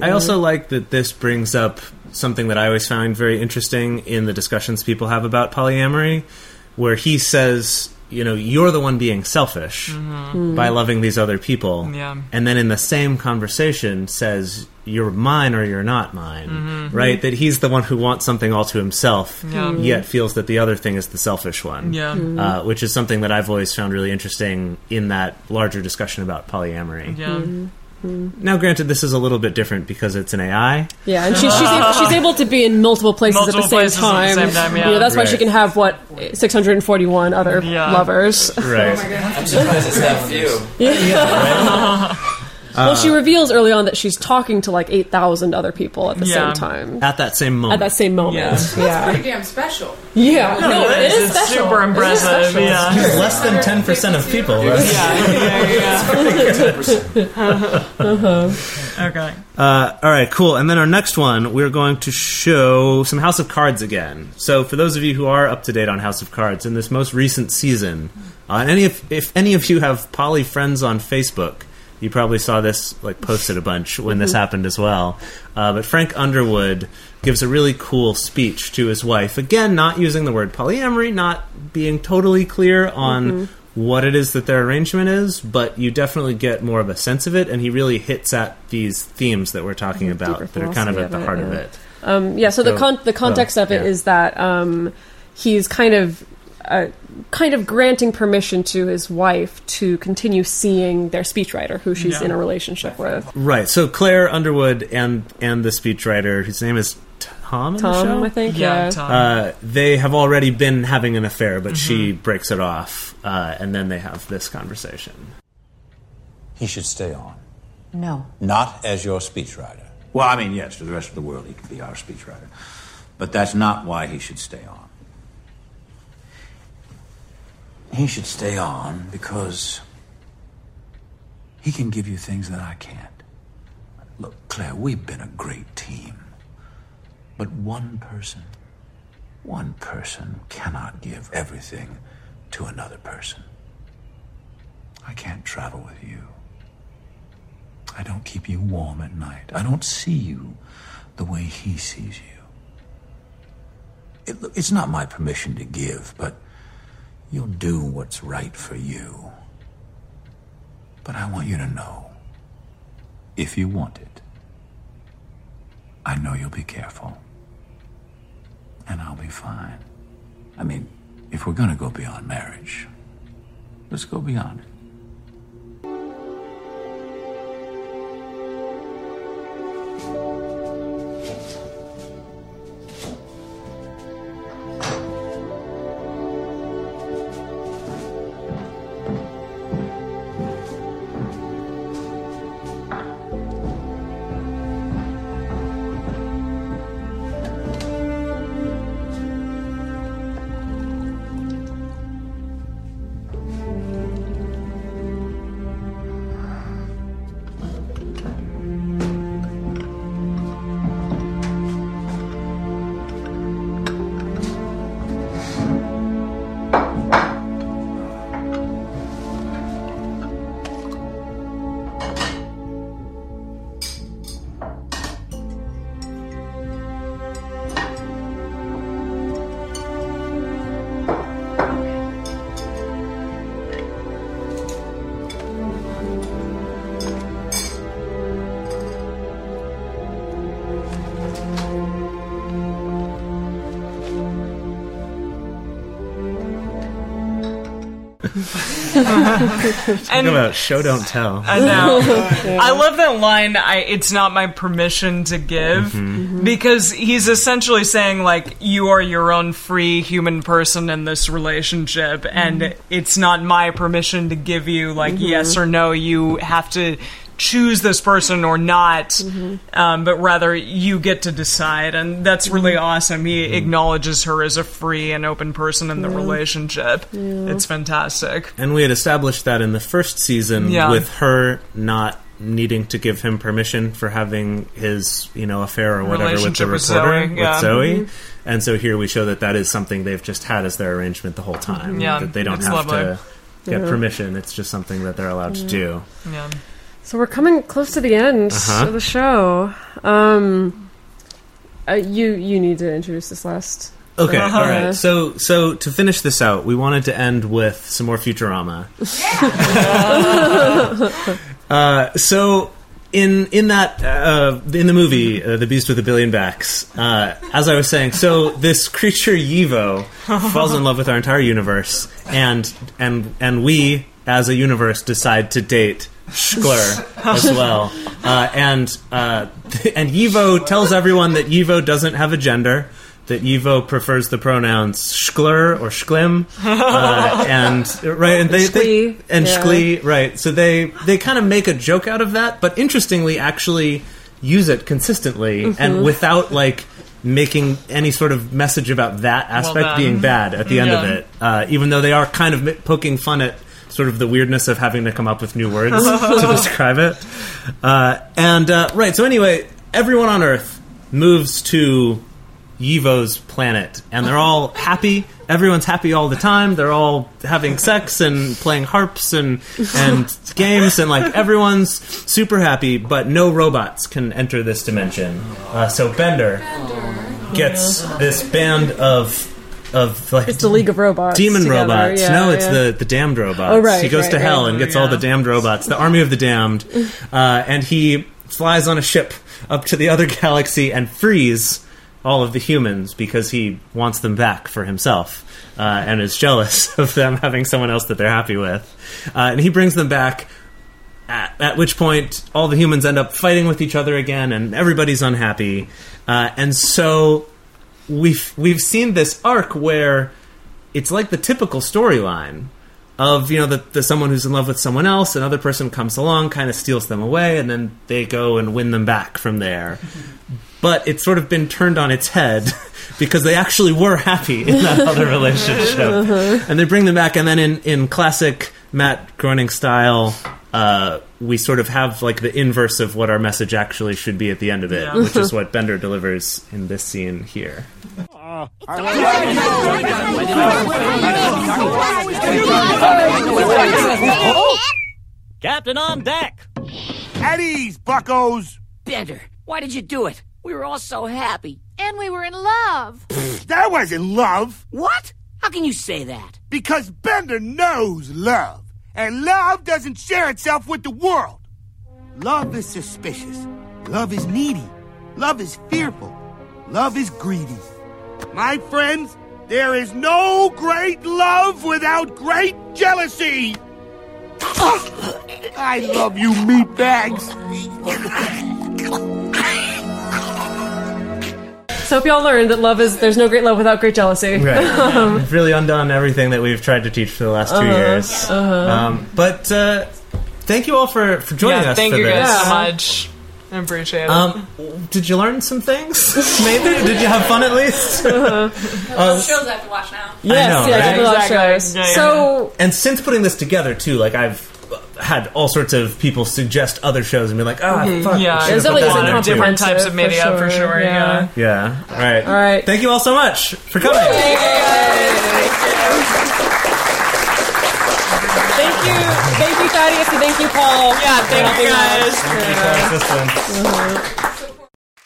Speaker 1: I also like that this brings up something that I always find very interesting in the discussions people have about polyamory, where he says, you know, you're the one being selfish
Speaker 3: Mhm.
Speaker 1: by loving these other people.
Speaker 3: Yeah.
Speaker 1: And then in the same conversation says, you're mine or you're not mine.
Speaker 3: Mhm.
Speaker 1: Right? That he's the one who wants something all to himself,
Speaker 3: Yeah.
Speaker 1: yet feels that the other thing is the selfish one.
Speaker 3: Yeah.
Speaker 1: Uh, which is something that I've always found really interesting in that larger discussion about polyamory.
Speaker 3: Yeah.
Speaker 1: Now, granted, this is a little bit different because it's an AI.
Speaker 2: Yeah, and she, she's, able, she's able to be in multiple places
Speaker 3: Multiple
Speaker 2: at the same
Speaker 3: places at the
Speaker 2: time.
Speaker 3: same time, yeah.
Speaker 2: You know, that's why she can have what 641 other
Speaker 3: Yeah.
Speaker 2: lovers.
Speaker 1: Right.
Speaker 10: I'm surprised it's that few. [LAUGHS]
Speaker 2: Yeah. [LAUGHS] well,
Speaker 1: Uh,
Speaker 2: she reveals early on that she's talking to like 8,000 other people at the
Speaker 3: Yeah.
Speaker 2: same time.
Speaker 1: At that same moment.
Speaker 2: At that same moment.
Speaker 3: Yeah.
Speaker 2: Yeah.
Speaker 8: Pretty damn special.
Speaker 2: Yeah.
Speaker 3: No,
Speaker 2: No,
Speaker 3: it
Speaker 2: it
Speaker 3: is.
Speaker 2: is special.
Speaker 3: super
Speaker 2: It is
Speaker 3: impressive,
Speaker 2: special.
Speaker 3: yeah.
Speaker 1: Less than 10% of people. right? [LAUGHS] Yeah. yeah, yeah, [LAUGHS] uh-huh.
Speaker 3: Okay.
Speaker 1: Uh, all right, cool. And then our next one, we're going to show some House of Cards again. So, for those of you who are up to date on House of Cards, in this most recent season, uh, and any of, if any of you have poly friends on Facebook, you probably saw this like posted a bunch when this
Speaker 2: Mhm.
Speaker 1: happened as well. Uh, but Frank Underwood gives a really cool speech to his wife. Again, not using the word polyamory, not being totally clear on
Speaker 2: Mhm.
Speaker 1: what it is that their arrangement is, but you definitely get more of a sense of it, and he really hits at these themes that we're talking about that are kind of at the
Speaker 2: of
Speaker 1: heart
Speaker 2: it,
Speaker 1: of it.
Speaker 2: Um, yeah, so the con- the context of it
Speaker 1: yeah.
Speaker 2: is that um, he's kind of uh, kind of granting permission to his wife to continue seeing their speechwriter, who she's
Speaker 1: Yeah.
Speaker 2: in a relationship with.
Speaker 1: Right. So Claire Underwood and and the speechwriter, whose name is Tom. In the
Speaker 2: Tom,
Speaker 1: show?
Speaker 2: I think, Yeah, yeah. Tom.
Speaker 1: Uh, they have already been having an affair, but she
Speaker 2: Mm-hmm.
Speaker 1: breaks it off, uh, and then they have this conversation.
Speaker 28: He should stay on.
Speaker 39: No.
Speaker 28: Not as your speechwriter. Well, I mean, yes, to the rest of the world, he could be our speechwriter. But that's not why he should stay on. He should stay on because he can give you things that I can't. Look, Claire, we've been a great team. But one person, one person cannot give everything to another person. I can't travel with you. I don't keep you warm at night. I don't see you the way he sees you. It, it's not my permission to give, but you'll do what's right for you. But I want you to know if you want it, I know you'll be careful. And I'll be fine. I mean, if we're gonna go beyond marriage, let's go beyond it. [LAUGHS]
Speaker 1: Talk about show don't tell.
Speaker 3: I know. [LAUGHS] I love that line. I it's not my permission to give
Speaker 1: Mm-hmm.
Speaker 3: because he's essentially saying like you are your own free human person in this relationship, and it's not my permission to give you like
Speaker 2: Mhm.
Speaker 3: yes or no. You have to choose this person or not, um, but rather you get to decide, and that's really awesome. He acknowledges her as a free and open person in the
Speaker 1: Yeah.
Speaker 3: relationship.
Speaker 1: Yeah.
Speaker 3: It's fantastic.
Speaker 1: And we had established that in the first season
Speaker 3: Yeah.
Speaker 1: with her not needing to give him permission for having his, you know, affair or whatever with the
Speaker 3: Relationship with
Speaker 1: reporter,
Speaker 3: Zoe, yeah.
Speaker 1: Zoe.
Speaker 3: Mhm.
Speaker 1: And so here we show that that is something they've just had as their arrangement the whole time.
Speaker 3: Yeah,
Speaker 1: that they don't have
Speaker 3: lovely.
Speaker 1: to get
Speaker 2: Yeah.
Speaker 1: permission. It's just something that they're allowed to do.
Speaker 3: Yeah.
Speaker 2: So we're coming close to the end
Speaker 1: Uh-huh.
Speaker 2: of the show. Um, uh, you you need to introduce this last.
Speaker 1: Okay,
Speaker 2: Uh,
Speaker 1: all right. So, so to finish this out, we wanted to end with some more Futurama. [LAUGHS] Uh, so in in that uh, in the movie, uh, the Beast with a Billion Backs, uh, as I was saying, so this creature Yivo falls in love with our entire universe, and and and we as a universe decide to date Shkler as well, [LAUGHS] uh, and uh, [LAUGHS] and Yivo tells everyone that Yivo doesn't have a gender. That Yivo prefers the pronouns Shkler or Schlim, [LAUGHS] uh, and right, and they, they and
Speaker 2: yeah.
Speaker 1: Shklee, right? So they they kind of make a joke out of that, but interestingly, actually use it consistently
Speaker 2: Mhm.
Speaker 1: and without like making any sort of message about that aspect
Speaker 3: done.
Speaker 1: being bad at the end of it. Uh, even though they are kind of poking fun at sort of the weirdness of having to come up with new words [LAUGHS] to describe it. Uh, and uh, right, so anyway, everyone on Earth moves to Yivo's planet, and they're all happy. Everyone's happy all the time. They're all having sex and playing harps and and [LAUGHS] games, and like everyone's super happy. But no robots can enter this dimension. Uh, so Bender gets this band of of like
Speaker 2: It's the League of Robots.
Speaker 1: demon
Speaker 2: together,
Speaker 1: robots.
Speaker 2: yeah,
Speaker 1: no, it's
Speaker 2: yeah.
Speaker 1: the the damned robots.
Speaker 2: Oh, right,
Speaker 1: he goes
Speaker 2: right,
Speaker 1: to hell
Speaker 2: right.
Speaker 1: and gets all the damned robots, the army of the damned, [LAUGHS] uh, and he flies on a ship up to the other [LAUGHS] galaxy and frees all of the humans because he wants them back for himself uh, and is jealous [LAUGHS] of them having someone else that they're happy with. Uh, and he brings them back. At, at which point, all the humans end up fighting with each other again, and everybody's unhappy. Uh, and so we've we've seen this arc where it's like the typical storyline of you know the, the someone who's in love with someone else another person comes along kind of steals them away and then they go and win them back from there [LAUGHS] but it's sort of been turned on its head [LAUGHS] because they actually were happy in that [LAUGHS] other relationship
Speaker 2: Uh-huh.
Speaker 1: and they bring them back and then in, in classic matt groening style uh, we sort of have like the inverse of what our message actually should be at the end of it
Speaker 2: Yeah.
Speaker 1: which is [LAUGHS] what bender delivers in this scene here
Speaker 39: Captain on deck!
Speaker 40: At ease, buckos!
Speaker 41: Bender, why did you do it? We were all so happy.
Speaker 42: And we were in love.
Speaker 40: That wasn't love!
Speaker 41: What? How can you say that?
Speaker 40: Because Bender knows love, and love doesn't share itself with the world. Love is suspicious. Love is needy. Love is fearful. Love is greedy. My friends, there is no great love without great jealousy. I love you, meatbags. [LAUGHS]
Speaker 2: So hope y'all learned that love is there's no great love without great jealousy.
Speaker 1: Right. [LAUGHS]
Speaker 2: Um,
Speaker 1: We've really undone everything that we've tried to teach for the last 2
Speaker 2: Uh-huh,
Speaker 1: years.
Speaker 2: uh-huh.
Speaker 1: Um, but uh, thank you all for, for joining
Speaker 3: yeah,
Speaker 1: us
Speaker 3: thank
Speaker 1: for
Speaker 3: you
Speaker 1: this.
Speaker 3: guys so much. I appreciate it.
Speaker 1: Um, did you learn some things? [LAUGHS] Maybe? did you have fun at least? [LAUGHS]
Speaker 2: Uh-huh.
Speaker 1: Uh,
Speaker 43: shows I have to watch now.
Speaker 1: I know, right?
Speaker 2: Exactly. So
Speaker 1: and since putting this together too, like I've had all sorts of people suggest other shows and be like, ah,
Speaker 2: Mhm.
Speaker 1: fuck,
Speaker 3: Yeah,
Speaker 1: we
Speaker 3: there's always
Speaker 1: that
Speaker 3: a
Speaker 1: in there,
Speaker 3: lot of
Speaker 1: too."
Speaker 3: different types of media for sure. Yeah.
Speaker 1: Yeah. All right.
Speaker 2: All right.
Speaker 1: Thank you all so much for coming.
Speaker 2: Thank you, thank you, Thaddeus, and thank you, Paul.
Speaker 3: Yeah, thank you, guys.
Speaker 1: Thank you for our assistance.
Speaker 2: Uh-huh.